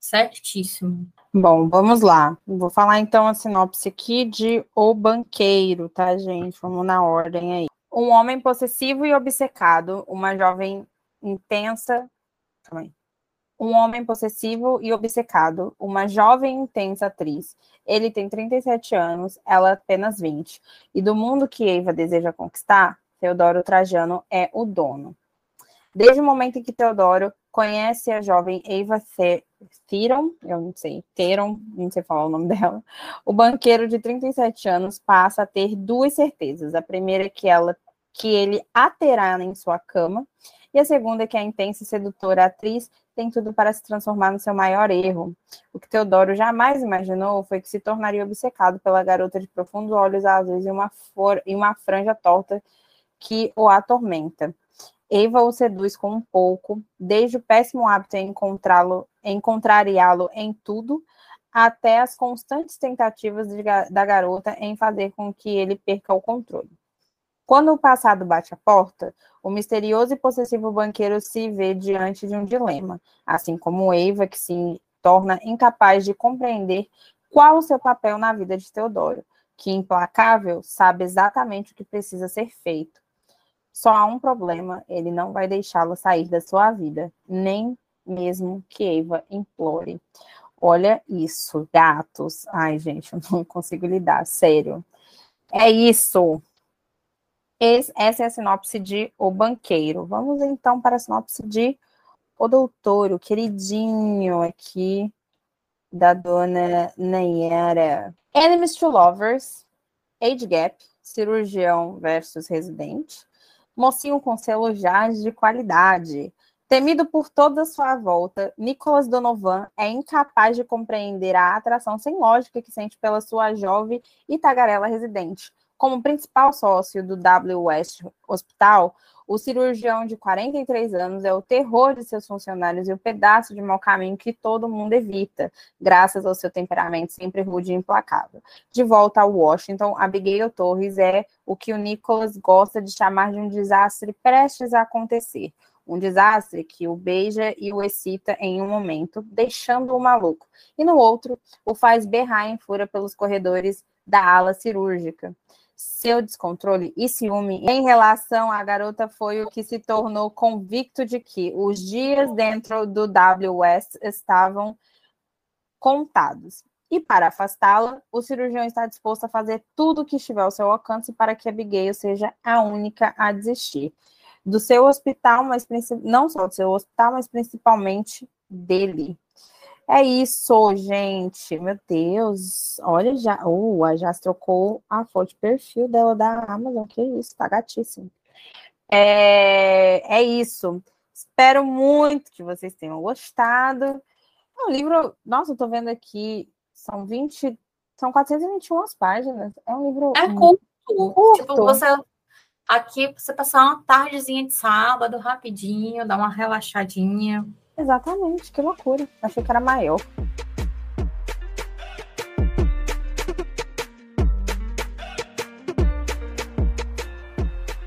Certíssimo. Bom, vamos lá. Vou falar então a sinopse aqui de O Banqueiro, tá, gente? Vamos na ordem aí. Um homem possessivo e obcecado, uma jovem intensa. Um homem possessivo e obcecado, uma jovem intensa atriz. Ele tem 37 anos, ela apenas 20. E do mundo que Eva deseja conquistar, Teodoro Trajano é o dono. Desde o momento em que Teodoro conhece a jovem Eva Theron, eu não sei, Theron, não sei falar o nome dela, o banqueiro de 37 anos passa a ter duas certezas. A primeira é que ela que ele a terá em sua cama e a segunda é que a intensa e sedutora atriz tem tudo para se transformar no seu maior erro. O que Teodoro jamais imaginou foi que se tornaria obcecado pela garota de profundos olhos azuis e uma, for, e uma franja torta que o atormenta. Eva o seduz com um pouco, desde o péssimo hábito em encontrá-lo, em contrariá-lo em tudo, até as constantes tentativas de, da garota em fazer com que ele perca o controle. Quando o passado bate a porta, o misterioso e possessivo banqueiro se vê diante de um dilema, assim como Eva, que se torna incapaz de compreender qual o seu papel na vida de Teodoro, que, implacável, sabe exatamente o que precisa ser feito. Só há um problema: ele não vai deixá-lo sair da sua vida, nem mesmo que Eva implore. Olha isso, gatos. Ai, gente, eu não consigo lidar, sério. É isso. Essa é a sinopse de O Banqueiro. Vamos então para a sinopse de O Doutor, o queridinho aqui da dona Nayara. Enemies to Lovers, Age Gap, cirurgião versus residente, mocinho com selo Jazz de qualidade. Temido por toda a sua volta, Nicholas Donovan é incapaz de compreender a atração sem lógica que sente pela sua jovem e tagarela residente. Como principal sócio do W West Hospital, o cirurgião de 43 anos é o terror de seus funcionários e o pedaço de mau caminho que todo mundo evita, graças ao seu temperamento sempre rude e implacável. De volta a Washington, Abigail Torres é o que o Nicholas gosta de chamar de um desastre prestes a acontecer. Um desastre que o beija e o excita em um momento, deixando-o maluco, e no outro, o faz berrar em fúria pelos corredores da ala cirúrgica seu descontrole e ciúme em relação à garota foi o que se tornou convicto de que os dias dentro do W West estavam contados. E para afastá-la, o cirurgião está disposto a fazer tudo o que estiver ao seu alcance para que Abigail seja a única a desistir do seu hospital, mas não só do seu hospital, mas principalmente dele. É isso, gente. Meu Deus. Olha, já. Uh, a já trocou a foto de perfil dela da Amazon. Que isso, tá gatíssimo. É, é isso. Espero muito que vocês tenham gostado. É um livro. Nossa, eu tô vendo aqui. São 20. São 421 páginas. É um livro. É curto. curto. Tipo, você. Aqui, você passar uma tardezinha de sábado, rapidinho, dar uma relaxadinha. Exatamente, que loucura. Achei que era maior.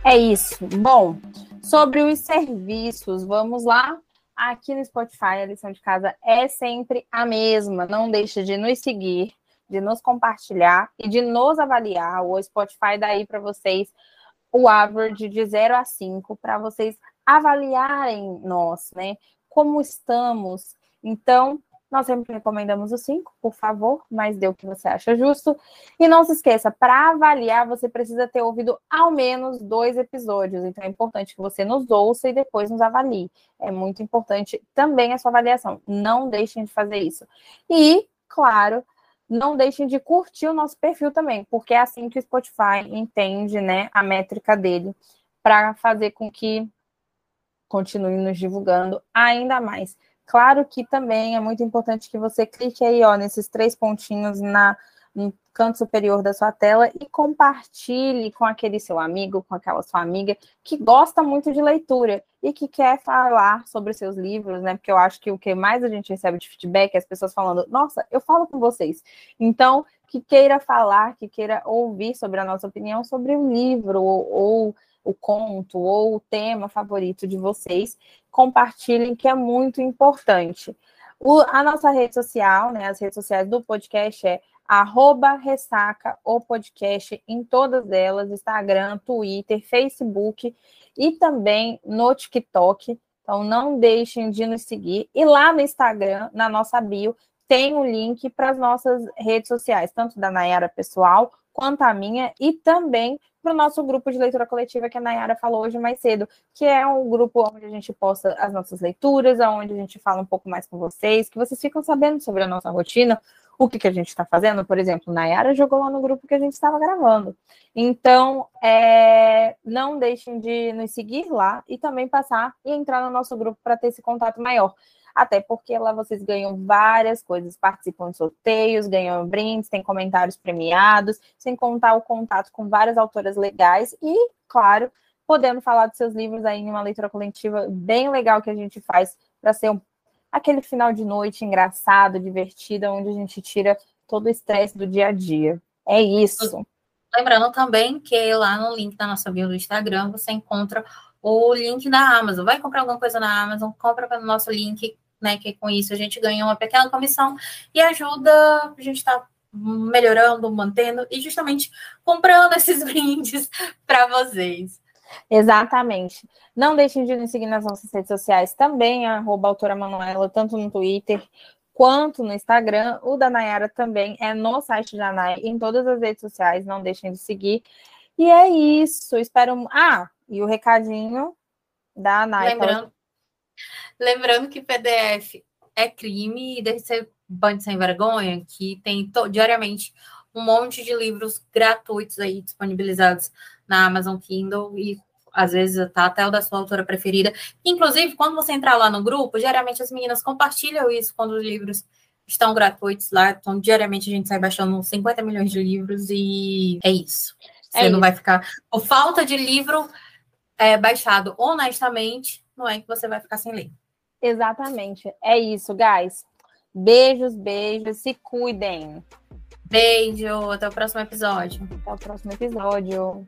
É isso. Bom, sobre os serviços, vamos lá. Aqui no Spotify, a lição de casa é sempre a mesma. Não deixe de nos seguir, de nos compartilhar e de nos avaliar. O Spotify daí para vocês o average de 0 a 5 para vocês avaliarem nós, né? Como estamos. Então, nós sempre recomendamos o 5, por favor, mas dê o que você acha justo. E não se esqueça, para avaliar, você precisa ter ouvido ao menos dois episódios. Então, é importante que você nos ouça e depois nos avalie. É muito importante também a sua avaliação. Não deixem de fazer isso. E, claro, não deixem de curtir o nosso perfil também, porque é assim que o Spotify entende né, a métrica dele para fazer com que continue nos divulgando ainda mais. Claro que também é muito importante que você clique aí, ó, nesses três pontinhos na, no canto superior da sua tela e compartilhe com aquele seu amigo, com aquela sua amiga que gosta muito de leitura e que quer falar sobre seus livros, né? Porque eu acho que o que mais a gente recebe de feedback é as pessoas falando: "Nossa, eu falo com vocês". Então, que queira falar, que queira ouvir sobre a nossa opinião sobre o livro ou, ou o conto ou o tema favorito de vocês, compartilhem, que é muito importante. O, a nossa rede social, né, as redes sociais do podcast é arroba ressaca o podcast em todas elas, Instagram, Twitter, Facebook e também no TikTok. Então não deixem de nos seguir. E lá no Instagram, na nossa bio, tem o um link para as nossas redes sociais, tanto da Nayara pessoal quanto a minha, e também para o nosso grupo de leitura coletiva que a Nayara falou hoje mais cedo, que é um grupo onde a gente posta as nossas leituras, onde a gente fala um pouco mais com vocês, que vocês ficam sabendo sobre a nossa rotina, o que, que a gente está fazendo. Por exemplo, Nayara jogou lá no grupo que a gente estava gravando. Então, é, não deixem de nos seguir lá e também passar e entrar no nosso grupo para ter esse contato maior até porque lá vocês ganham várias coisas, participam de sorteios, ganham brindes, tem comentários premiados, sem contar o contato com várias autoras legais e, claro, podendo falar dos seus livros aí em uma leitura coletiva bem legal que a gente faz para ser um, aquele final de noite engraçado, divertido, onde a gente tira todo o estresse do dia a dia. É isso. Lembrando também que lá no link da nossa bio do Instagram você encontra o link da Amazon. Vai comprar alguma coisa na Amazon, compra pelo nosso link, né? Que com isso a gente ganha uma pequena comissão e ajuda a gente estar tá melhorando, mantendo e justamente comprando esses brindes para vocês. Exatamente. Não deixem de nos seguir nas nossas redes sociais também, arroba autora Manuela, tanto no Twitter quanto no Instagram. O da Nayara também é no site da Nayara, em todas as redes sociais, não deixem de seguir. E é isso. Espero. Ah, e o recadinho da Nike. Lembrando, lembrando que PDF é crime e deve ser bando sem vergonha, que tem diariamente um monte de livros gratuitos aí disponibilizados na Amazon Kindle e às vezes tá até o da sua autora preferida. Inclusive, quando você entrar lá no grupo, geralmente as meninas compartilham isso quando os livros estão gratuitos lá. Então, diariamente a gente sai baixando 50 milhões de livros e é isso. Você é não isso. vai ficar. Por falta de livro é, baixado honestamente, não é que você vai ficar sem ler. Exatamente. É isso, guys. Beijos, beijos. Se cuidem. Beijo. Até o próximo episódio. Até o próximo episódio.